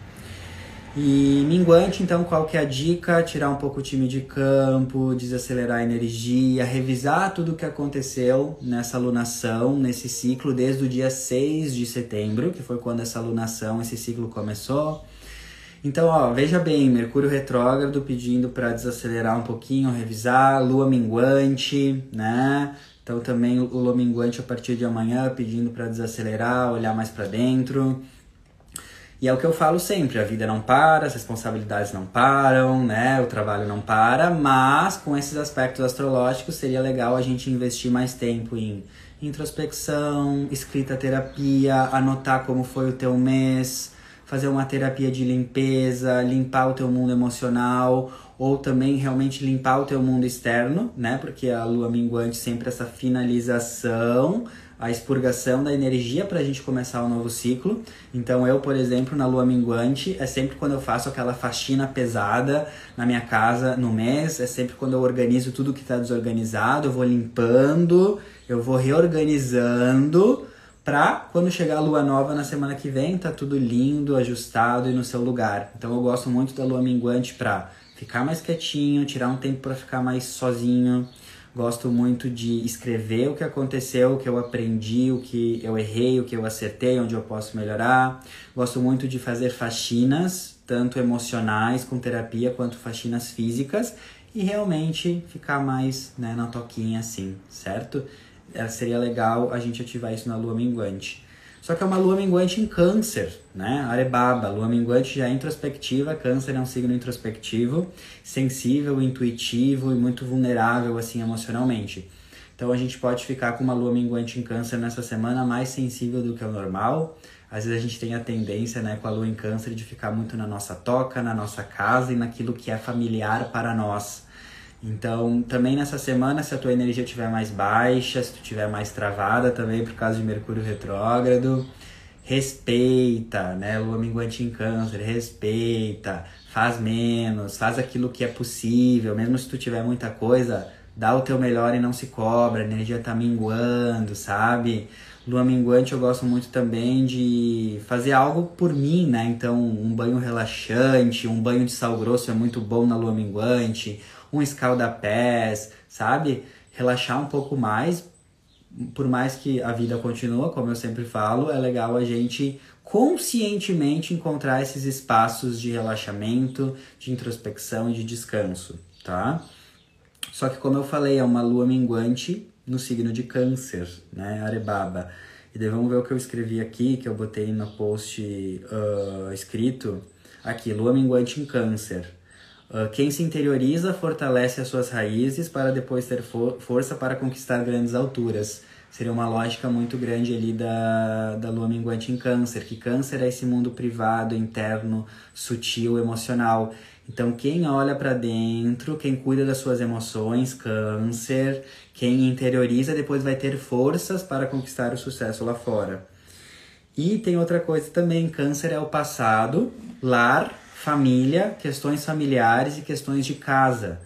[SPEAKER 1] E minguante, então, qual que é a dica? Tirar um pouco o time de campo, desacelerar a energia, revisar tudo o que aconteceu nessa alunação, nesse ciclo, desde o dia 6 de setembro, que foi quando essa alunação, esse ciclo começou. Então, ó, veja bem, Mercúrio retrógrado pedindo para desacelerar um pouquinho, revisar, Lua minguante, né? Então também o Lua minguante a partir de amanhã pedindo para desacelerar, olhar mais para dentro. E é o que eu falo sempre, a vida não para, as responsabilidades não param, né? O trabalho não para, mas com esses aspectos astrológicos seria legal a gente investir mais tempo em, introspecção, escrita terapia, anotar como foi o teu mês, fazer uma terapia de limpeza, limpar o teu mundo emocional ou também realmente limpar o teu mundo externo, né? Porque a lua minguante sempre essa finalização a expurgação da energia para a gente começar um novo ciclo. Então, eu, por exemplo, na lua minguante, é sempre quando eu faço aquela faxina pesada na minha casa no mês, é sempre quando eu organizo tudo que está desorganizado, eu vou limpando, eu vou reorganizando para quando chegar a lua nova na semana que vem, tá tudo lindo, ajustado e no seu lugar. Então, eu gosto muito da lua minguante para ficar mais quietinho, tirar um tempo para ficar mais sozinho Gosto muito de escrever o que aconteceu, o que eu aprendi, o que eu errei, o que eu acertei, onde eu posso melhorar. Gosto muito de fazer faxinas, tanto emocionais com terapia, quanto faxinas físicas. E realmente ficar mais né, na toquinha assim, certo? É, seria legal a gente ativar isso na lua minguante. Só que é uma lua minguante em câncer, né? Arebaba, lua minguante já é introspectiva, câncer é um signo introspectivo, sensível, intuitivo e muito vulnerável assim emocionalmente. Então a gente pode ficar com uma lua minguante em câncer nessa semana mais sensível do que o normal. Às vezes a gente tem a tendência, né, com a lua em câncer de ficar muito na nossa toca, na nossa casa e naquilo que é familiar para nós. Então, também nessa semana, se a tua energia estiver mais baixa, se tu estiver mais travada também por causa de Mercúrio retrógrado, respeita, né? Lua minguante em câncer, respeita, faz menos, faz aquilo que é possível, mesmo se tu tiver muita coisa, dá o teu melhor e não se cobra, a energia tá minguando, sabe? Lua minguante eu gosto muito também de fazer algo por mim, né? Então, um banho relaxante, um banho de sal grosso é muito bom na lua minguante, um escalda-pés, sabe? Relaxar um pouco mais, por mais que a vida continua, como eu sempre falo, é legal a gente conscientemente encontrar esses espaços de relaxamento, de introspecção e de descanso, tá? Só que como eu falei, é uma lua minguante no signo de câncer, né, Arebaba. E daí vamos ver o que eu escrevi aqui, que eu botei no post uh, escrito. Aqui, lua minguante em câncer. Uh, quem se interioriza fortalece as suas raízes para depois ter for força para conquistar grandes alturas. Seria uma lógica muito grande ali da, da lua minguante em câncer, que câncer é esse mundo privado, interno, sutil, emocional. Então, quem olha para dentro, quem cuida das suas emoções, câncer, quem interioriza, depois vai ter forças para conquistar o sucesso lá fora. E tem outra coisa também: câncer é o passado, lar, família, questões familiares e questões de casa.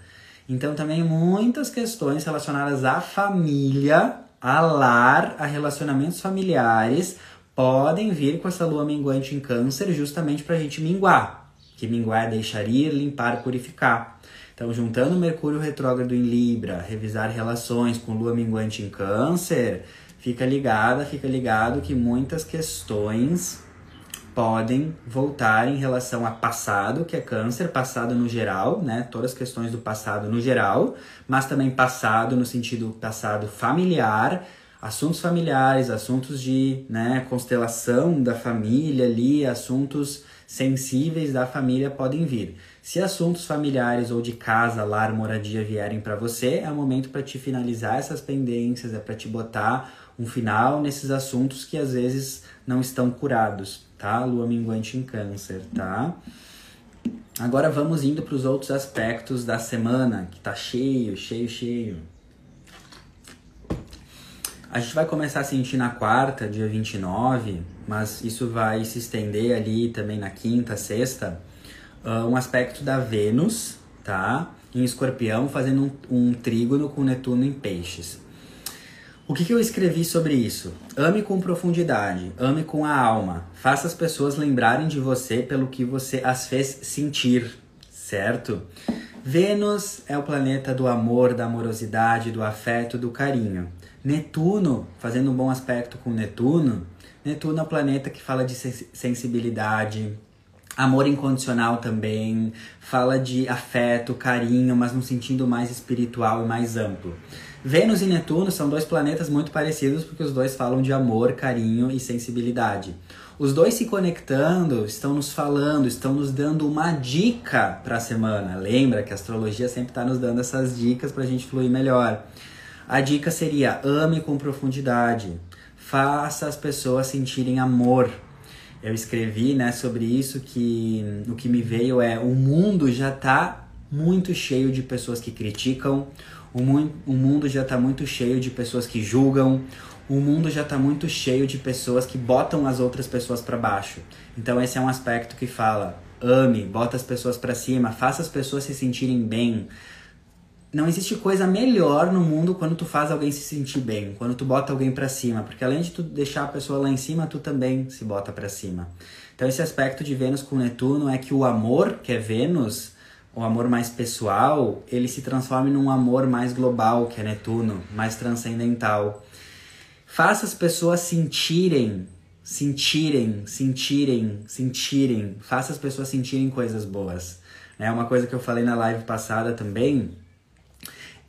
[SPEAKER 1] Então, também muitas questões relacionadas à família, a lar, a relacionamentos familiares, podem vir com essa lua minguante em câncer justamente para a gente minguar. Que minguar é deixar ir, limpar, purificar. Então, juntando Mercúrio retrógrado em Libra, revisar relações com lua minguante em câncer, fica ligada, fica ligado que muitas questões podem voltar em relação a passado, que é câncer, passado no geral, né? Todas as questões do passado no geral, mas também passado no sentido passado familiar, assuntos familiares, assuntos de né, constelação da família ali, assuntos sensíveis da família podem vir. Se assuntos familiares ou de casa, lar, moradia vierem para você, é o momento para te finalizar essas pendências, é para te botar um final nesses assuntos que às vezes não estão curados tá? Lua minguante em câncer, tá? Agora vamos indo para os outros aspectos da semana, que tá cheio, cheio, cheio. A gente vai começar a sentir na quarta, dia 29, mas isso vai se estender ali também na quinta, sexta, uh, um aspecto da Vênus, tá? Em escorpião, fazendo um, um trígono com Netuno em peixes. O que, que, eu escrevi sobre isso? Ame com profundidade, ame com a alma. Faça as pessoas lembrarem de você pelo que você as fez sentir, certo? Vênus é o planeta do amor, da amorosidade, do afeto, do carinho. Netuno, fazendo um bom aspecto com Netuno, Netuno é o planeta que fala de sensibilidade, amor incondicional também, fala de afeto, carinho, mas num sentido mais espiritual e mais amplo. Vênus e Netuno são dois planetas muito parecidos porque os dois falam de amor, carinho e sensibilidade. Os dois se conectando estão nos falando, estão nos dando uma dica para a semana. Lembra que a astrologia sempre está nos dando essas dicas para a gente fluir melhor. A dica seria: ame com profundidade. Faça as pessoas sentirem amor. Eu escrevi, né, sobre isso que o que me veio é o mundo já está muito cheio de pessoas que criticam, o, mu o mundo já está muito cheio de pessoas que julgam, o mundo já está muito cheio de pessoas que botam as outras pessoas para baixo. Então esse é um aspecto que fala: ame, bota as pessoas para cima, faça as pessoas se sentirem bem. Não existe coisa melhor no mundo quando tu faz alguém se sentir bem, quando tu bota alguém para cima, porque além de tu deixar a pessoa lá em cima, tu também se bota para cima. Então esse aspecto de Vênus com Netuno é que o amor, que é Vênus, o amor mais pessoal, ele se transforma num amor mais global, que é Netuno, mais transcendental. Faça as pessoas sentirem, sentirem, sentirem, sentirem. Faça as pessoas sentirem coisas boas. É uma coisa que eu falei na live passada também.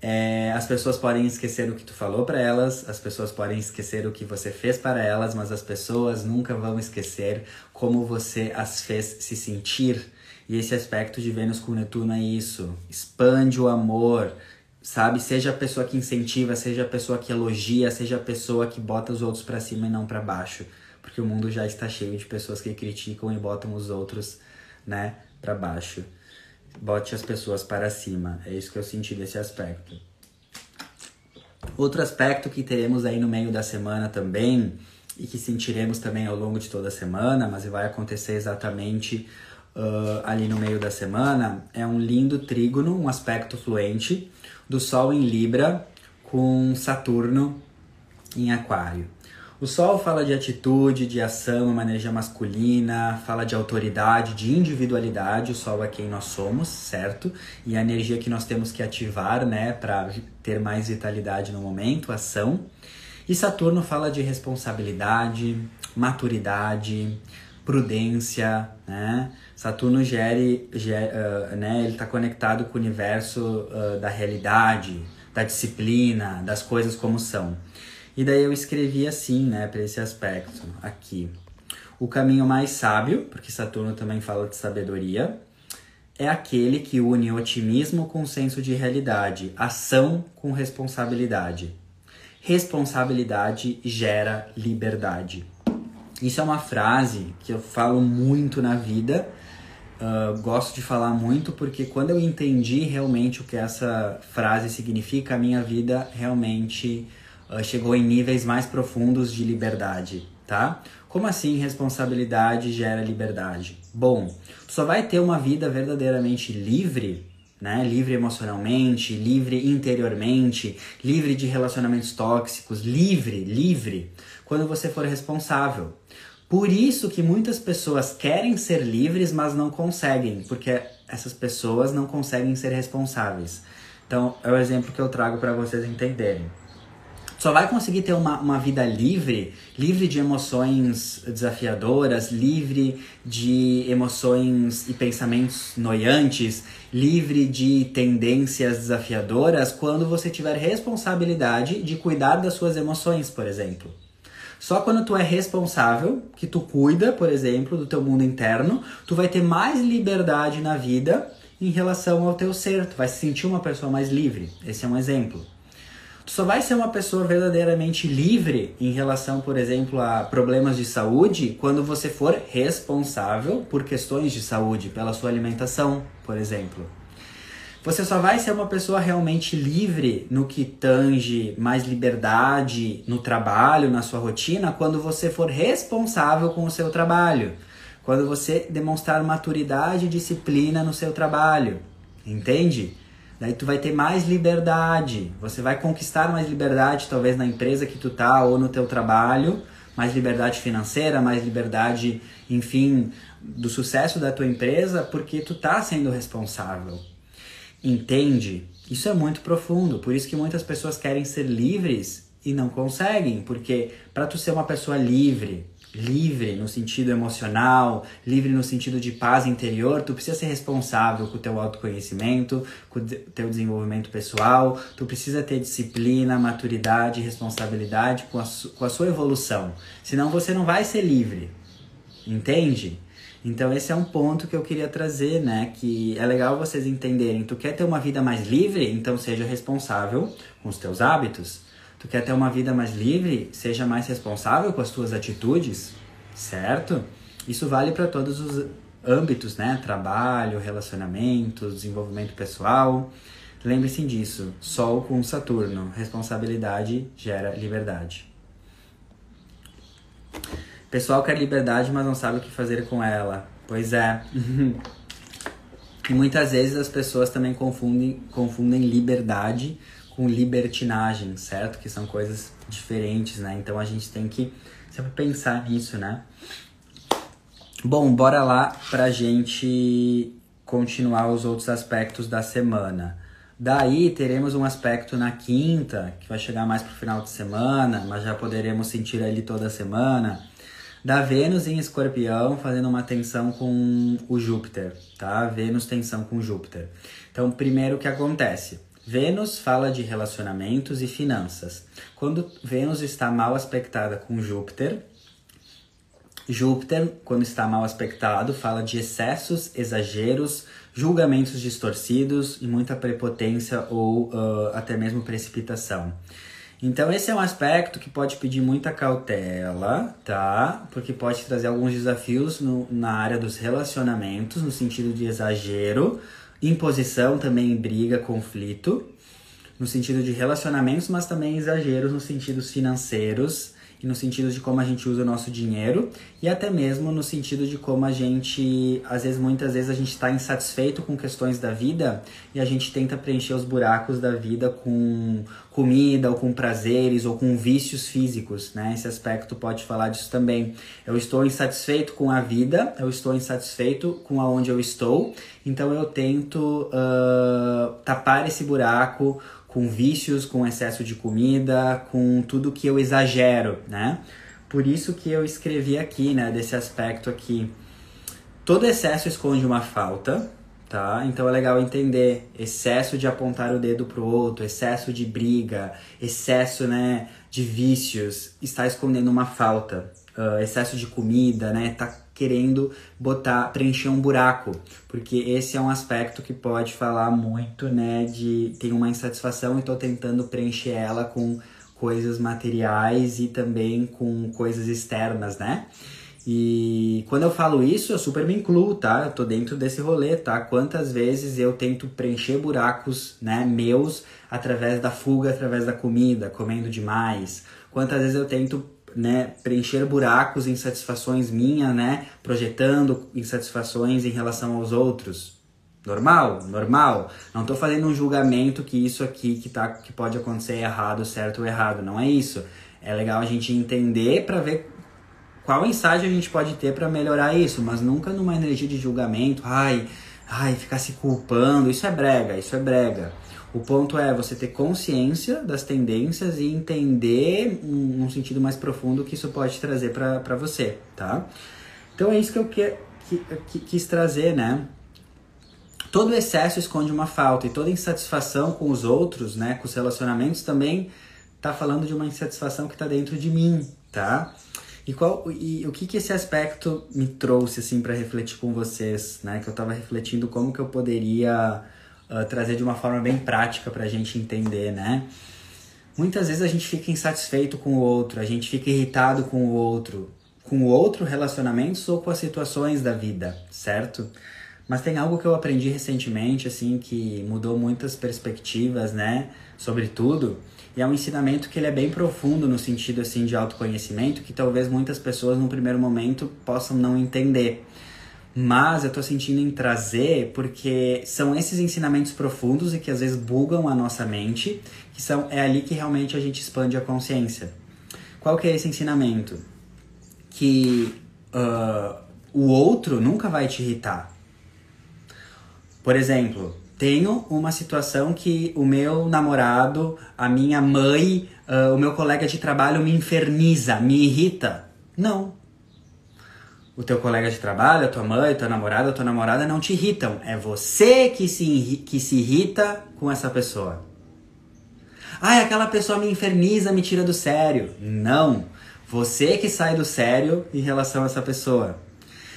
[SPEAKER 1] É, as pessoas podem esquecer o que tu falou para elas, as pessoas podem esquecer o que você fez para elas, mas as pessoas nunca vão esquecer como você as fez se sentir. E esse aspecto de Vênus com Netuno é isso. Expande o amor, sabe? Seja a pessoa que incentiva, seja a pessoa que elogia, seja a pessoa que bota os outros para cima e não para baixo, porque o mundo já está cheio de pessoas que criticam e botam os outros, né, para baixo. Bote as pessoas para cima. É isso que eu senti desse aspecto. Outro aspecto que teremos aí no meio da semana também e que sentiremos também ao longo de toda a semana, mas vai acontecer exatamente uh, ali no meio da semana, é um lindo trígono, um aspecto fluente do Sol em Libra com Saturno em Aquário. O Sol fala de atitude, de ação, uma energia masculina, fala de autoridade, de individualidade. O Sol é quem nós somos, certo? E a energia que nós temos que ativar, né, para ter mais vitalidade no momento, ação. E Saturno fala de responsabilidade, maturidade, prudência, né? Saturno gere, gere uh, né? Ele está conectado com o universo uh, da realidade, da disciplina, das coisas como são. E daí eu escrevi assim, né, para esse aspecto aqui. O caminho mais sábio, porque Saturno também fala de sabedoria, é aquele que une otimismo com senso de realidade, ação com responsabilidade. Responsabilidade gera liberdade. Isso é uma frase que eu falo muito na vida Uh, gosto de falar muito porque quando eu entendi realmente o que essa frase significa, a minha vida realmente uh, chegou em níveis mais profundos de liberdade, tá? Como assim responsabilidade gera liberdade? Bom, só vai ter uma vida verdadeiramente livre, né? Livre emocionalmente, livre interiormente, livre de relacionamentos tóxicos, livre, livre, quando você for responsável. Por isso que muitas pessoas querem ser livres, mas não conseguem, porque essas pessoas não conseguem ser responsáveis. Então, é o exemplo que eu trago para vocês entenderem. Só vai conseguir ter uma, uma vida livre, livre de emoções desafiadoras, livre de emoções e pensamentos noiantes, livre de tendências desafiadoras, quando você tiver responsabilidade de cuidar das suas emoções, por exemplo. Só quando tu é responsável, que tu cuida, por exemplo, do teu mundo interno, tu vai ter mais liberdade na vida em relação ao teu ser. Tu vai se sentir uma pessoa mais livre. Esse é um exemplo. Tu só vai ser uma pessoa verdadeiramente livre em relação, por exemplo, a problemas de saúde quando você for responsável por questões de saúde, pela sua alimentação, por exemplo. Você só vai ser uma pessoa realmente livre no que tange mais liberdade no trabalho, na sua rotina, quando você for responsável com o seu trabalho. Quando você demonstrar maturidade e disciplina no seu trabalho. Entende? Daí tu vai ter mais liberdade. Você vai conquistar mais liberdade, talvez na empresa que tu tá ou no teu trabalho, mais liberdade financeira, mais liberdade, enfim, do sucesso da tua empresa, porque tu tá sendo responsável entende, isso é muito profundo. Por isso que muitas pessoas querem ser livres e não conseguem, porque para tu ser uma pessoa livre, livre no sentido emocional, livre no sentido de paz interior, tu precisa ser responsável com o teu autoconhecimento, com o teu desenvolvimento pessoal, tu precisa ter disciplina, maturidade, responsabilidade com a, com a sua evolução. Senão você não vai ser livre. Entende? Então esse é um ponto que eu queria trazer, né? Que é legal vocês entenderem. Tu quer ter uma vida mais livre, então seja responsável com os teus hábitos. Tu quer ter uma vida mais livre, seja mais responsável com as tuas atitudes, certo? Isso vale para todos os âmbitos, né? Trabalho, relacionamento, desenvolvimento pessoal. Lembre-se disso. Sol com Saturno. Responsabilidade gera liberdade. Pessoal quer liberdade, mas não sabe o que fazer com ela. Pois é. e muitas vezes as pessoas também confundem, confundem liberdade com libertinagem, certo? Que são coisas diferentes, né? Então a gente tem que sempre pensar nisso, né? Bom, bora lá pra gente continuar os outros aspectos da semana. Daí teremos um aspecto na quinta, que vai chegar mais pro final de semana, mas já poderemos sentir ali toda semana, da Vênus em Escorpião fazendo uma tensão com o Júpiter, tá? Vênus tensão com Júpiter. Então, primeiro o que acontece? Vênus fala de relacionamentos e finanças. Quando Vênus está mal aspectada com Júpiter, Júpiter, quando está mal aspectado, fala de excessos, exageros, julgamentos distorcidos e muita prepotência ou uh, até mesmo precipitação. Então esse é um aspecto que pode pedir muita cautela, tá? Porque pode trazer alguns desafios no, na área dos relacionamentos, no sentido de exagero, imposição também briga, conflito, no sentido de relacionamentos, mas também exageros nos sentidos financeiros no sentido de como a gente usa o nosso dinheiro e até mesmo no sentido de como a gente, às vezes, muitas vezes a gente está insatisfeito com questões da vida e a gente tenta preencher os buracos da vida com comida ou com prazeres ou com vícios físicos, né? Esse aspecto pode falar disso também. Eu estou insatisfeito com a vida, eu estou insatisfeito com aonde eu estou, então eu tento uh, tapar esse buraco com vícios, com excesso de comida, com tudo que eu exagero, né? Por isso que eu escrevi aqui, né, desse aspecto aqui. Todo excesso esconde uma falta, tá? Então é legal entender excesso de apontar o dedo pro outro, excesso de briga, excesso, né, de vícios, está escondendo uma falta. Uh, excesso de comida, né, tá querendo botar, preencher um buraco, porque esse é um aspecto que pode falar muito, né, de tem uma insatisfação e tô tentando preencher ela com coisas materiais e também com coisas externas, né? E quando eu falo isso, eu super me incluo, tá? Eu tô dentro desse rolê, tá? Quantas vezes eu tento preencher buracos, né, meus através da fuga, através da comida, comendo demais. Quantas vezes eu tento né, preencher buracos, insatisfações minhas, né, projetando insatisfações em relação aos outros. Normal, normal. Não estou fazendo um julgamento que isso aqui que, tá, que pode acontecer é errado, certo ou errado. Não é isso. É legal a gente entender para ver qual insight a gente pode ter para melhorar isso, mas nunca numa energia de julgamento, ai, ai, ficar se culpando. Isso é brega, isso é brega. O ponto é você ter consciência das tendências e entender um, um sentido mais profundo que isso pode trazer para você, tá? Então é isso que eu que, que, quis trazer, né? Todo excesso esconde uma falta e toda insatisfação com os outros, né, com os relacionamentos também tá falando de uma insatisfação que tá dentro de mim, tá? E qual e o que que esse aspecto me trouxe assim para refletir com vocês, né? Que eu tava refletindo como que eu poderia uh, trazer de uma forma bem prática para a gente entender, né? Muitas vezes a gente fica insatisfeito com o outro, a gente fica irritado com o outro, com o outro relacionamentos ou com as situações da vida, certo? Mas tem algo que eu aprendi recentemente, assim, que mudou muitas perspectivas, né, sobre tudo. E é um ensinamento que ele é bem profundo no sentido, assim, de autoconhecimento, que talvez muitas pessoas, num primeiro momento, possam não entender mas eu tô sentindo em trazer porque são esses ensinamentos profundos e que às vezes bugam a nossa mente, que são é ali que realmente a gente expande a consciência. Qual que é esse ensinamento? Que uh, o outro nunca vai te irritar. Por exemplo, tenho uma situação que o meu namorado, a minha mãe, uh, o meu colega de trabalho me inferniza, me irrita. Não, o teu colega de trabalho, a tua mãe, a tua namorada, a tua namorada não te irritam. É você que se, que se irrita com essa pessoa. Ai, aquela pessoa me inferniza, me tira do sério. Não. Você que sai do sério em relação a essa pessoa.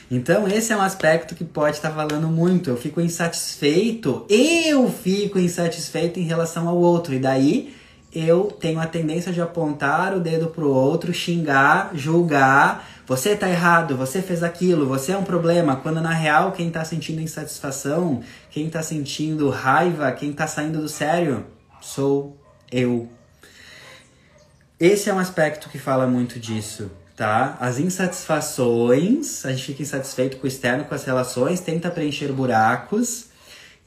[SPEAKER 1] Então, esse é um aspecto que pode estar falando muito. Eu fico insatisfeito, eu fico insatisfeito em relação ao outro. E daí eu tenho a tendência de apontar o dedo pro outro, xingar, julgar. Você tá errado, você fez aquilo, você é um problema. Quando na real, quem tá sentindo insatisfação, quem tá sentindo raiva, quem tá saindo do sério, sou eu. Esse é um aspecto que fala muito disso tá? As insatisfações, a gente fica insatisfeito com o externo, com as relações, tenta preencher buracos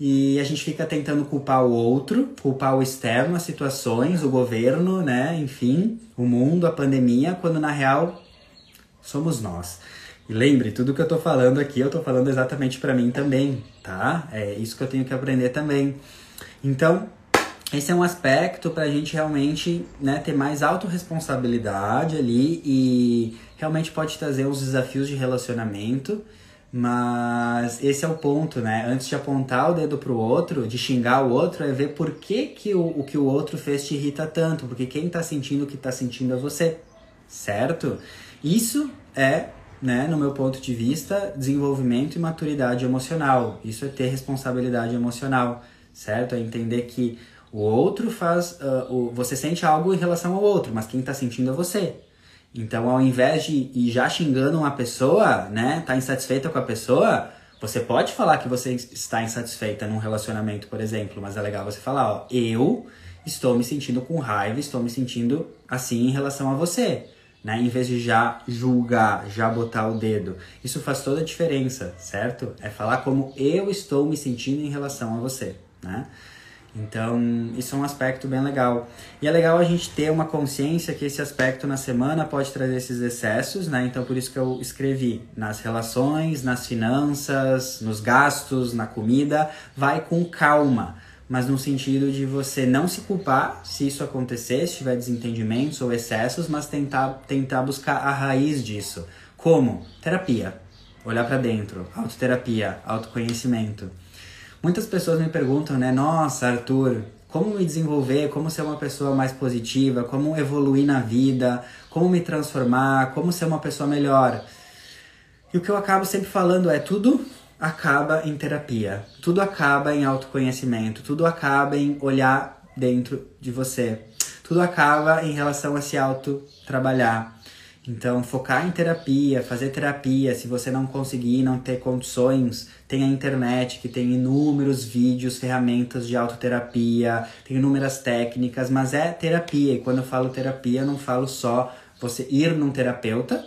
[SPEAKER 1] e a gente fica tentando culpar o outro, culpar o externo, as situações, o governo, né? Enfim, o mundo, a pandemia, quando na real somos nós. E lembre, tudo que eu tô falando aqui, eu tô falando exatamente para mim também, tá? É isso que eu tenho que aprender também. Então, esse é um aspecto para a gente realmente né, ter mais autorresponsabilidade ali e realmente pode trazer uns desafios de relacionamento, mas esse é o ponto, né? Antes de apontar o dedo pro outro, de xingar o outro, é ver por que, que o, o que o outro fez te irrita tanto, porque quem tá sentindo o que tá sentindo é você, certo? Isso é, né, no meu ponto de vista, desenvolvimento e maturidade emocional. Isso é ter responsabilidade emocional, certo? É entender que o outro faz. Uh, o, você sente algo em relação ao outro, mas quem está sentindo é você. Então, ao invés de ir já xingando uma pessoa, né, tá insatisfeita com a pessoa, você pode falar que você está insatisfeita num relacionamento, por exemplo, mas é legal você falar, ó, eu estou me sentindo com raiva, estou me sentindo assim em relação a você, né? Em vez de já julgar, já botar o dedo. Isso faz toda a diferença, certo? É falar como eu estou me sentindo em relação a você, né? Então, isso é um aspecto bem legal. E é legal a gente ter uma consciência que esse aspecto na semana pode trazer esses excessos, né? Então, por isso que eu escrevi nas relações, nas finanças, nos gastos, na comida, vai com calma. Mas no sentido de você não se culpar se isso acontecer, se tiver desentendimentos ou excessos, mas tentar, tentar buscar a raiz disso. Como? Terapia. Olhar para dentro. Autoterapia, autoconhecimento. Muitas pessoas me perguntam, né? Nossa, Arthur, como me desenvolver, como ser uma pessoa mais positiva, como evoluir na vida, como me transformar, como ser uma pessoa melhor. E o que eu acabo sempre falando é tudo acaba em terapia, tudo acaba em autoconhecimento, tudo acaba em olhar dentro de você, tudo acaba em relação a se auto trabalhar. Então, focar em terapia, fazer terapia, se você não conseguir, não ter condições, tem a internet que tem inúmeros vídeos, ferramentas de autoterapia, tem inúmeras técnicas, mas é terapia. E quando eu falo terapia, eu não falo só você ir num terapeuta,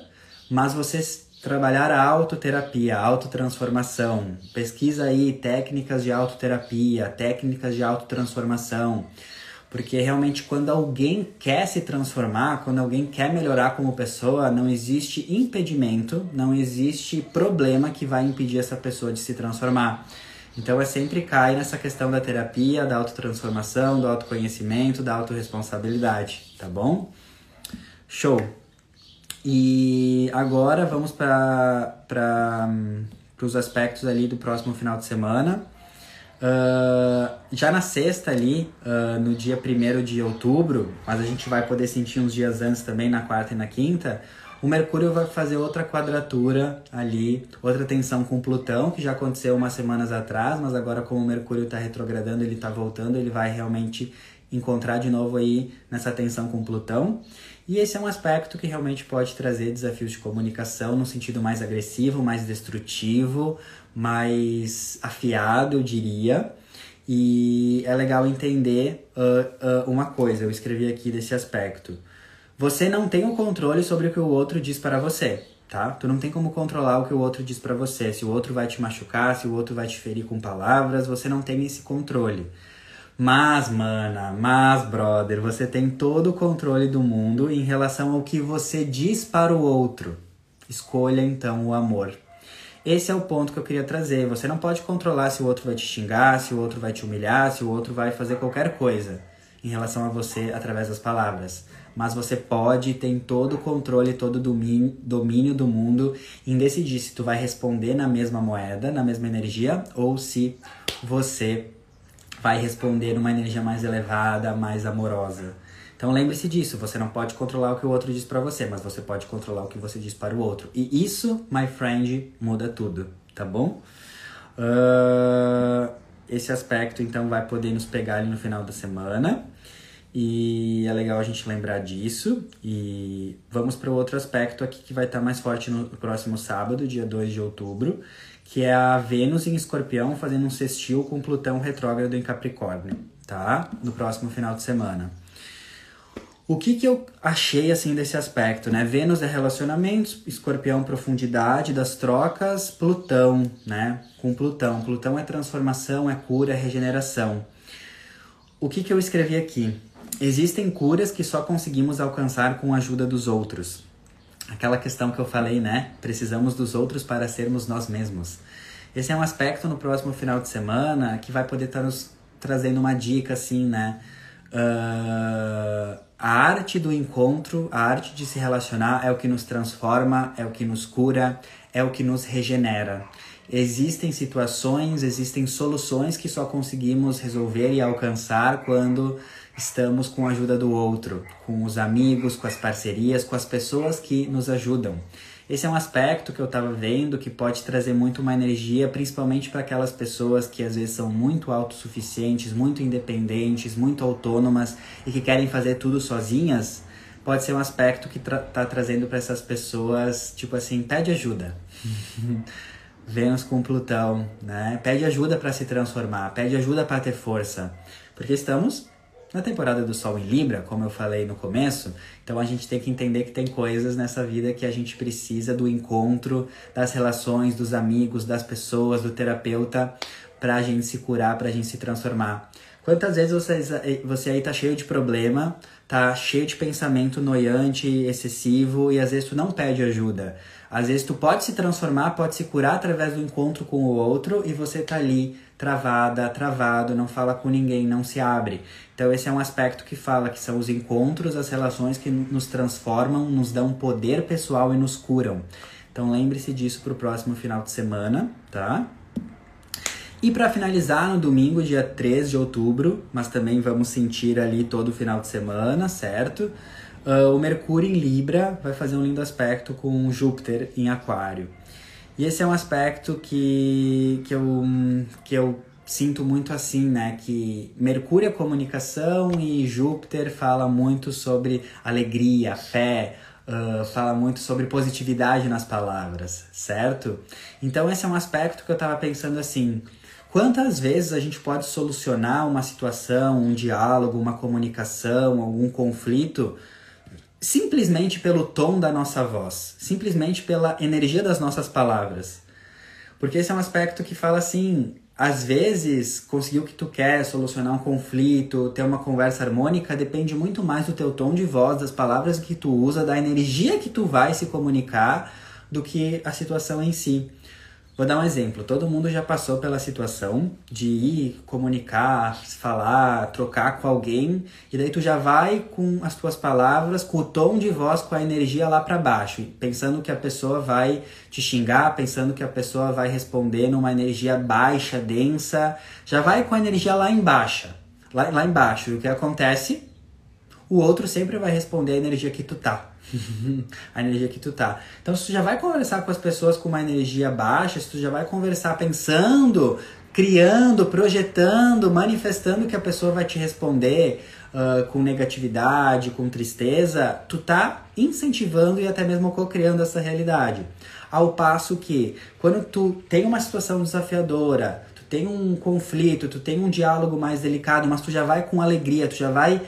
[SPEAKER 1] mas você trabalhar a autoterapia, a autotransformação. Pesquisa aí técnicas de autoterapia, técnicas de autotransformação. Porque realmente quando alguém quer se transformar, quando alguém quer melhorar como pessoa, não existe impedimento, não existe problema que vai impedir essa pessoa de se transformar. Então é sempre cai nessa questão da terapia, da autotransformação, do autoconhecimento, da autorresponsabilidade, tá bom? Show! E agora vamos para os aspectos ali do próximo final de semana. Uh, já na sexta ali, uh, no dia 1 de outubro, mas a gente vai poder sentir uns dias antes também, na quarta e na quinta, o Mercúrio vai fazer outra quadratura ali, outra tensão com Plutão, que já aconteceu umas semanas atrás, mas agora como o Mercúrio está retrogradando, ele está voltando, ele vai realmente encontrar de novo aí nessa tensão com Plutão. E esse é um aspecto que realmente pode trazer desafios de comunicação no sentido mais agressivo, mais destrutivo, mais afiado, eu diria. E é legal entender uh, uh, uma coisa, eu escrevi aqui desse aspecto. Você não tem o controle sobre o que o outro diz para você, tá? Tu não tem como controlar o que o outro diz para você. Se o outro vai te machucar, se o outro vai te ferir com palavras, você não tem esse controle. Mas, mana, mas, brother, você tem todo o controle do mundo em relação ao que você diz para o outro. Escolha então o amor. Esse é o ponto que eu queria trazer. Você não pode controlar se o outro vai te xingar, se o outro vai te humilhar, se o outro vai fazer qualquer coisa em relação a você através das palavras. Mas você pode ter todo o controle, todo o domínio, domínio do mundo em decidir se tu vai responder na mesma moeda, na mesma energia, ou se você vai responder numa energia mais elevada, mais amorosa. Então lembre-se disso, você não pode controlar o que o outro diz para você, mas você pode controlar o que você diz para o outro. E isso, my friend, muda tudo, tá bom? Uh, esse aspecto então vai poder nos pegar ali no final da semana. E é legal a gente lembrar disso. E vamos para o outro aspecto aqui que vai estar tá mais forte no próximo sábado, dia 2 de outubro, que é a Vênus em Escorpião fazendo um sextil com Plutão retrógrado em Capricórnio, tá? No próximo final de semana. O que, que eu achei assim desse aspecto, né? Vênus é relacionamentos, Escorpião profundidade das trocas, Plutão, né? Com Plutão. Plutão é transformação, é cura, é regeneração. O que, que eu escrevi aqui? Existem curas que só conseguimos alcançar com a ajuda dos outros. Aquela questão que eu falei, né? Precisamos dos outros para sermos nós mesmos. Esse é um aspecto no próximo final de semana que vai poder estar nos trazendo uma dica assim, né? Uh, a arte do encontro, a arte de se relacionar é o que nos transforma, é o que nos cura, é o que nos regenera. Existem situações, existem soluções que só conseguimos resolver e alcançar quando estamos com a ajuda do outro, com os amigos, com as parcerias, com as pessoas que nos ajudam. Esse é um aspecto que eu estava vendo que pode trazer muito uma energia, principalmente para aquelas pessoas que às vezes são muito autossuficientes, muito independentes, muito autônomas e que querem fazer tudo sozinhas. Pode ser um aspecto que tra tá trazendo para essas pessoas, tipo assim, pede ajuda. Vênus com Plutão, né? Pede ajuda para se transformar, pede ajuda para ter força, porque estamos na temporada do Sol em Libra, como eu falei no começo, então a gente tem que entender que tem coisas nessa vida que a gente precisa do encontro, das relações, dos amigos, das pessoas, do terapeuta, pra gente se curar, pra gente se transformar. Quantas vezes você, você aí tá cheio de problema, tá cheio de pensamento noiante, excessivo, e às vezes tu não pede ajuda. Às vezes tu pode se transformar, pode se curar através do encontro com o outro, e você tá ali travada, travado, não fala com ninguém, não se abre. Então esse é um aspecto que fala que são os encontros, as relações que nos transformam, nos dão poder pessoal e nos curam. Então lembre-se disso para o próximo final de semana, tá? E para finalizar, no domingo, dia 3 de outubro, mas também vamos sentir ali todo o final de semana, certo? Uh, o Mercúrio em Libra vai fazer um lindo aspecto com Júpiter em Aquário. E esse é um aspecto que, que, eu, que eu sinto muito assim, né? Que Mercúrio é comunicação e Júpiter fala muito sobre alegria, fé, uh, fala muito sobre positividade nas palavras, certo? Então esse é um aspecto que eu tava pensando assim. Quantas vezes a gente pode solucionar uma situação, um diálogo, uma comunicação, algum conflito simplesmente pelo tom da nossa voz, simplesmente pela energia das nossas palavras. Porque esse é um aspecto que fala assim, às vezes conseguir o que tu quer, solucionar um conflito, ter uma conversa harmônica, depende muito mais do teu tom de voz, das palavras que tu usa, da energia que tu vai se comunicar, do que a situação em si. Vou dar um exemplo. Todo mundo já passou pela situação de ir comunicar, falar, trocar com alguém, e daí tu já vai com as tuas palavras, com o tom de voz, com a energia lá para baixo, pensando que a pessoa vai te xingar, pensando que a pessoa vai responder numa energia baixa, densa, já vai com a energia lá embaixo. Lá, lá embaixo. E o que acontece? O outro sempre vai responder a energia que tu tá. A energia que tu tá. Então, se tu já vai conversar com as pessoas com uma energia baixa, se tu já vai conversar pensando, criando, projetando, manifestando que a pessoa vai te responder uh, com negatividade, com tristeza, tu tá incentivando e até mesmo co-criando essa realidade. Ao passo que, quando tu tem uma situação desafiadora, tu tem um conflito, tu tem um diálogo mais delicado, mas tu já vai com alegria, tu já vai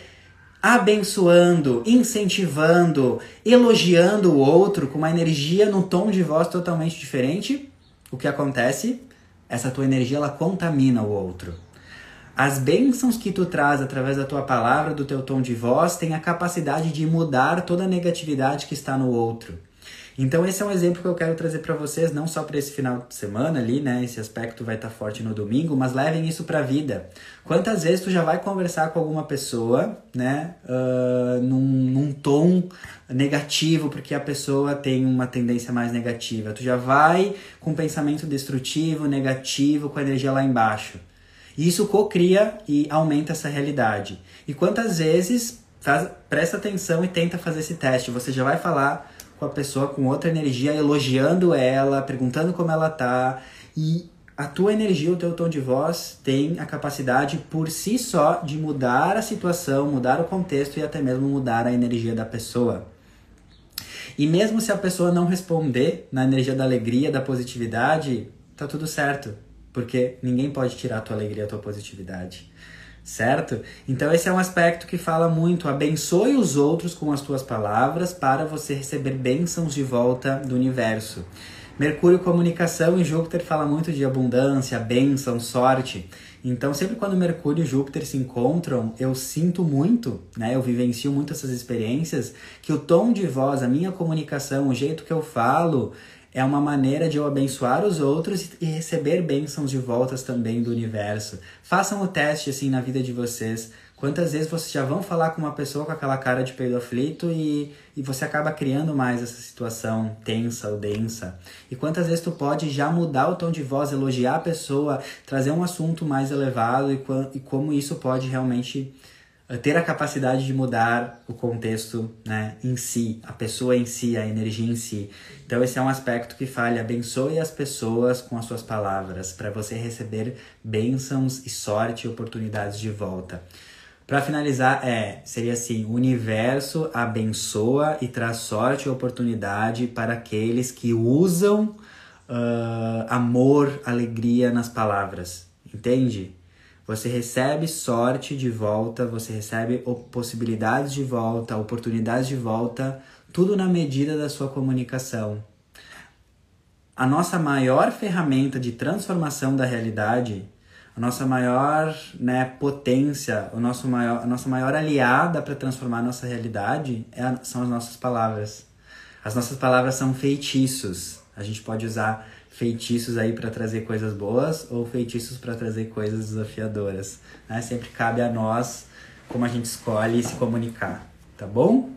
[SPEAKER 1] abençoando, incentivando, elogiando o outro com uma energia num tom de voz totalmente diferente, o que acontece? Essa tua energia ela contamina o outro. As bênçãos que tu traz através da tua palavra, do teu tom de voz, têm a capacidade de mudar toda a negatividade que está no outro. Então esse é um exemplo que eu quero trazer para vocês, não só para esse final de semana ali, né? Esse aspecto vai estar tá forte no domingo, mas levem isso para a vida. Quantas vezes tu já vai conversar com alguma pessoa, né? Uh, num, num tom negativo, porque a pessoa tem uma tendência mais negativa. Tu já vai com pensamento destrutivo, negativo, com a energia lá embaixo. Isso cocria e aumenta essa realidade. E quantas vezes faz, presta atenção e tenta fazer esse teste. Você já vai falar com a pessoa com outra energia, elogiando ela, perguntando como ela tá. E a tua energia, o teu tom de voz tem a capacidade por si só de mudar a situação, mudar o contexto e até mesmo mudar a energia da pessoa. E mesmo se a pessoa não responder na energia da alegria, da positividade, tá tudo certo, porque ninguém pode tirar a tua alegria, a tua positividade certo? Então esse é um aspecto que fala muito, abençoe os outros com as tuas palavras para você receber bênçãos de volta do universo. Mercúrio comunicação e Júpiter fala muito de abundância, bênção, sorte. Então sempre quando Mercúrio e Júpiter se encontram, eu sinto muito, né? Eu vivencio muito essas experiências que o tom de voz, a minha comunicação, o jeito que eu falo, é uma maneira de eu abençoar os outros e receber bênçãos de voltas também do universo. Façam o teste assim na vida de vocês. Quantas vezes vocês já vão falar com uma pessoa com aquela cara de peido aflito e, e você acaba criando mais essa situação tensa ou densa? E quantas vezes tu pode já mudar o tom de voz, elogiar a pessoa, trazer um assunto mais elevado e, e como isso pode realmente ter a capacidade de mudar o contexto né, em si, a pessoa em si, a energia em si. Então, esse é um aspecto que fale: abençoe as pessoas com as suas palavras, para você receber bênçãos e sorte e oportunidades de volta. Para finalizar, é, seria assim: o universo abençoa e traz sorte e oportunidade para aqueles que usam uh, amor, alegria nas palavras. Entende? Você recebe sorte de volta, você recebe possibilidades de volta, oportunidades de volta, tudo na medida da sua comunicação. A nossa maior ferramenta de transformação da realidade, a nossa maior né, potência, o nosso maior, a nossa maior aliada para transformar a nossa realidade é, são as nossas palavras. As nossas palavras são feitiços. A gente pode usar feitiços aí para trazer coisas boas ou feitiços para trazer coisas desafiadoras. Né? Sempre cabe a nós como a gente escolhe se comunicar, tá bom?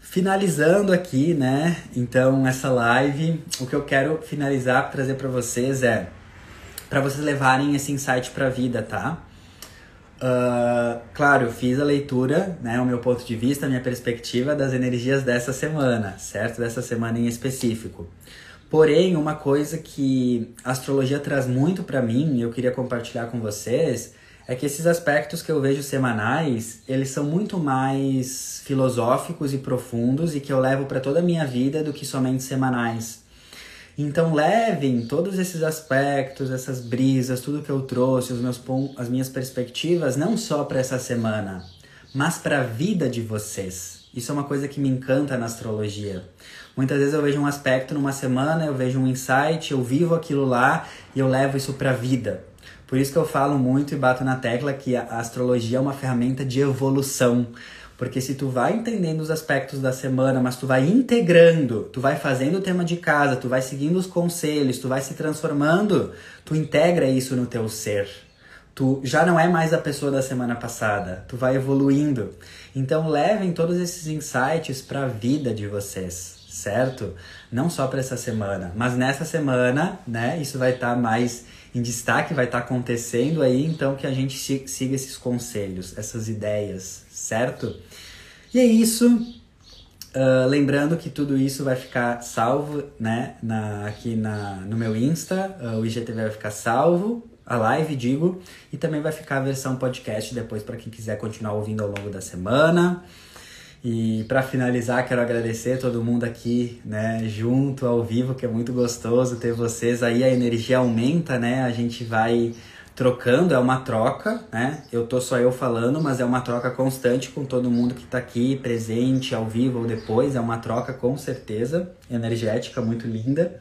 [SPEAKER 1] Finalizando aqui, né? Então, essa live, o que eu quero finalizar, trazer para vocês é para vocês levarem esse insight para a vida, tá? Uh, claro, eu fiz a leitura, né, o meu ponto de vista, a minha perspectiva das energias dessa semana, certo? Dessa semana em específico. Porém, uma coisa que a astrologia traz muito para mim, e eu queria compartilhar com vocês, é que esses aspectos que eu vejo semanais, eles são muito mais filosóficos e profundos e que eu levo para toda a minha vida do que somente semanais. Então levem todos esses aspectos, essas brisas, tudo que eu trouxe, os meus as minhas perspectivas, não só para essa semana, mas para a vida de vocês. Isso é uma coisa que me encanta na astrologia. Muitas vezes eu vejo um aspecto numa semana, eu vejo um insight, eu vivo aquilo lá e eu levo isso para a vida. Por isso que eu falo muito e bato na tecla que a astrologia é uma ferramenta de evolução. Porque se tu vai entendendo os aspectos da semana, mas tu vai integrando, tu vai fazendo o tema de casa, tu vai seguindo os conselhos, tu vai se transformando, tu integra isso no teu ser. Tu já não é mais a pessoa da semana passada, tu vai evoluindo. Então levem todos esses insights para a vida de vocês, certo? Não só para essa semana, mas nessa semana, né, isso vai estar tá mais em destaque, vai estar tá acontecendo aí, então que a gente siga esses conselhos, essas ideias, certo? E é isso. Uh, lembrando que tudo isso vai ficar salvo, né, na, aqui na, no meu Insta, uh, o IGTV vai ficar salvo, a live, digo, e também vai ficar a versão podcast depois para quem quiser continuar ouvindo ao longo da semana. E para finalizar, quero agradecer todo mundo aqui, né, junto ao vivo, que é muito gostoso ter vocês aí, a energia aumenta, né? A gente vai trocando, é uma troca, né? Eu tô só eu falando, mas é uma troca constante com todo mundo que tá aqui presente, ao vivo ou depois, é uma troca com certeza, energética, muito linda.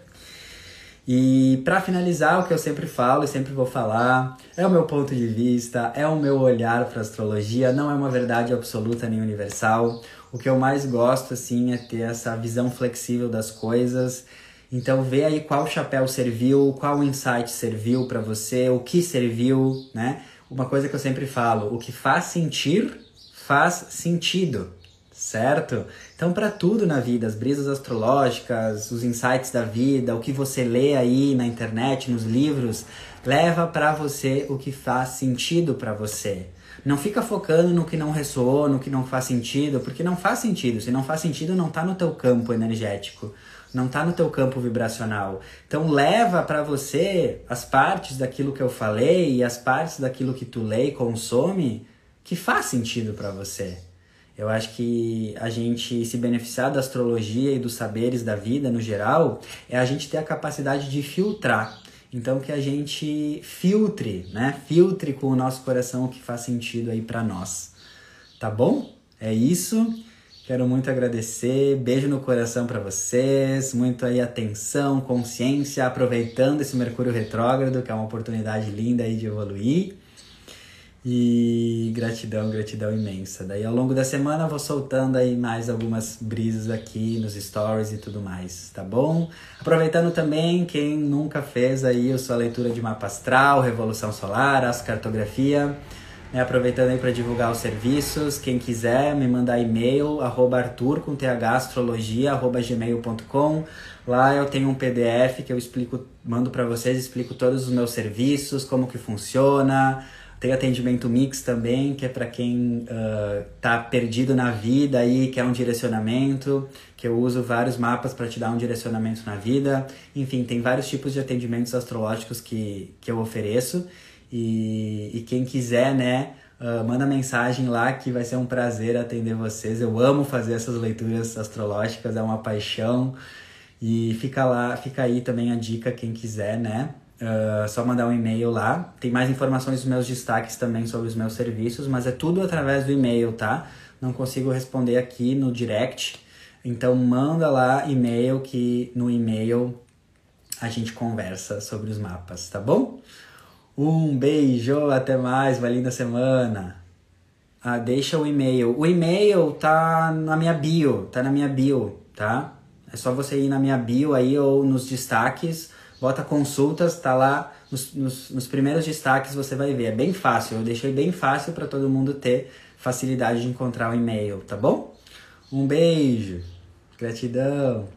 [SPEAKER 1] E para finalizar, o que eu sempre falo e sempre vou falar, é o meu ponto de vista, é o meu olhar para astrologia, não é uma verdade absoluta nem universal. O que eu mais gosto assim é ter essa visão flexível das coisas então vê aí qual chapéu serviu, qual insight serviu para você, o que serviu, né? Uma coisa que eu sempre falo, o que faz sentir faz sentido, certo? Então, para tudo na vida, as brisas astrológicas, os insights da vida, o que você lê aí na internet, nos livros, leva para você o que faz sentido para você. Não fica focando no que não ressoou, no que não faz sentido, porque não faz sentido. Se não faz sentido, não tá no teu campo energético, não tá no teu campo vibracional. Então leva para você as partes daquilo que eu falei e as partes daquilo que tu lê e consome que faz sentido para você. Eu acho que a gente se beneficiar da astrologia e dos saberes da vida no geral é a gente ter a capacidade de filtrar. Então que a gente filtre, né? Filtre com o nosso coração o que faz sentido aí para nós. Tá bom? É isso. Quero muito agradecer. Beijo no coração para vocês. Muito aí atenção, consciência, aproveitando esse Mercúrio retrógrado, que é uma oportunidade linda aí de evoluir. E gratidão, gratidão imensa. Daí ao longo da semana vou soltando aí mais algumas brisas aqui nos stories e tudo mais, tá bom? Aproveitando também, quem nunca fez aí a sua leitura de mapa astral, Revolução Solar, Ascartografia, né? aproveitando aí para divulgar os serviços, quem quiser me mandar e-mail, arroba arthur com astrologia, arroba gmail.com Lá eu tenho um PDF que eu explico, mando para vocês, explico todos os meus serviços, como que funciona, tem atendimento mix também, que é para quem uh, perdido na vida aí, quer um direcionamento, que eu uso vários mapas para te dar um direcionamento na vida. Enfim, tem vários tipos de atendimentos astrológicos que, que eu ofereço. E, e quem quiser, né, uh, manda mensagem lá que vai ser um prazer atender vocês. Eu amo fazer essas leituras astrológicas, é uma paixão. E fica lá, fica aí também a dica, quem quiser, né? Uh, só mandar um e-mail lá. Tem mais informações dos meus destaques também sobre os meus serviços, mas é tudo através do e-mail, tá? Não consigo responder aqui no direct. Então manda lá e-mail que no e-mail a gente conversa sobre os mapas, tá bom? Um beijo, até mais, uma linda semana. Ah, deixa o e-mail. O e-mail tá na minha bio, tá na minha bio, tá? É só você ir na minha bio aí ou nos destaques bota consultas, tá lá nos, nos, nos, primeiros destaques você vai ver. É bem fácil, eu deixei bem fácil para todo mundo ter facilidade de encontrar o e-mail, tá bom? Um beijo, gratidão.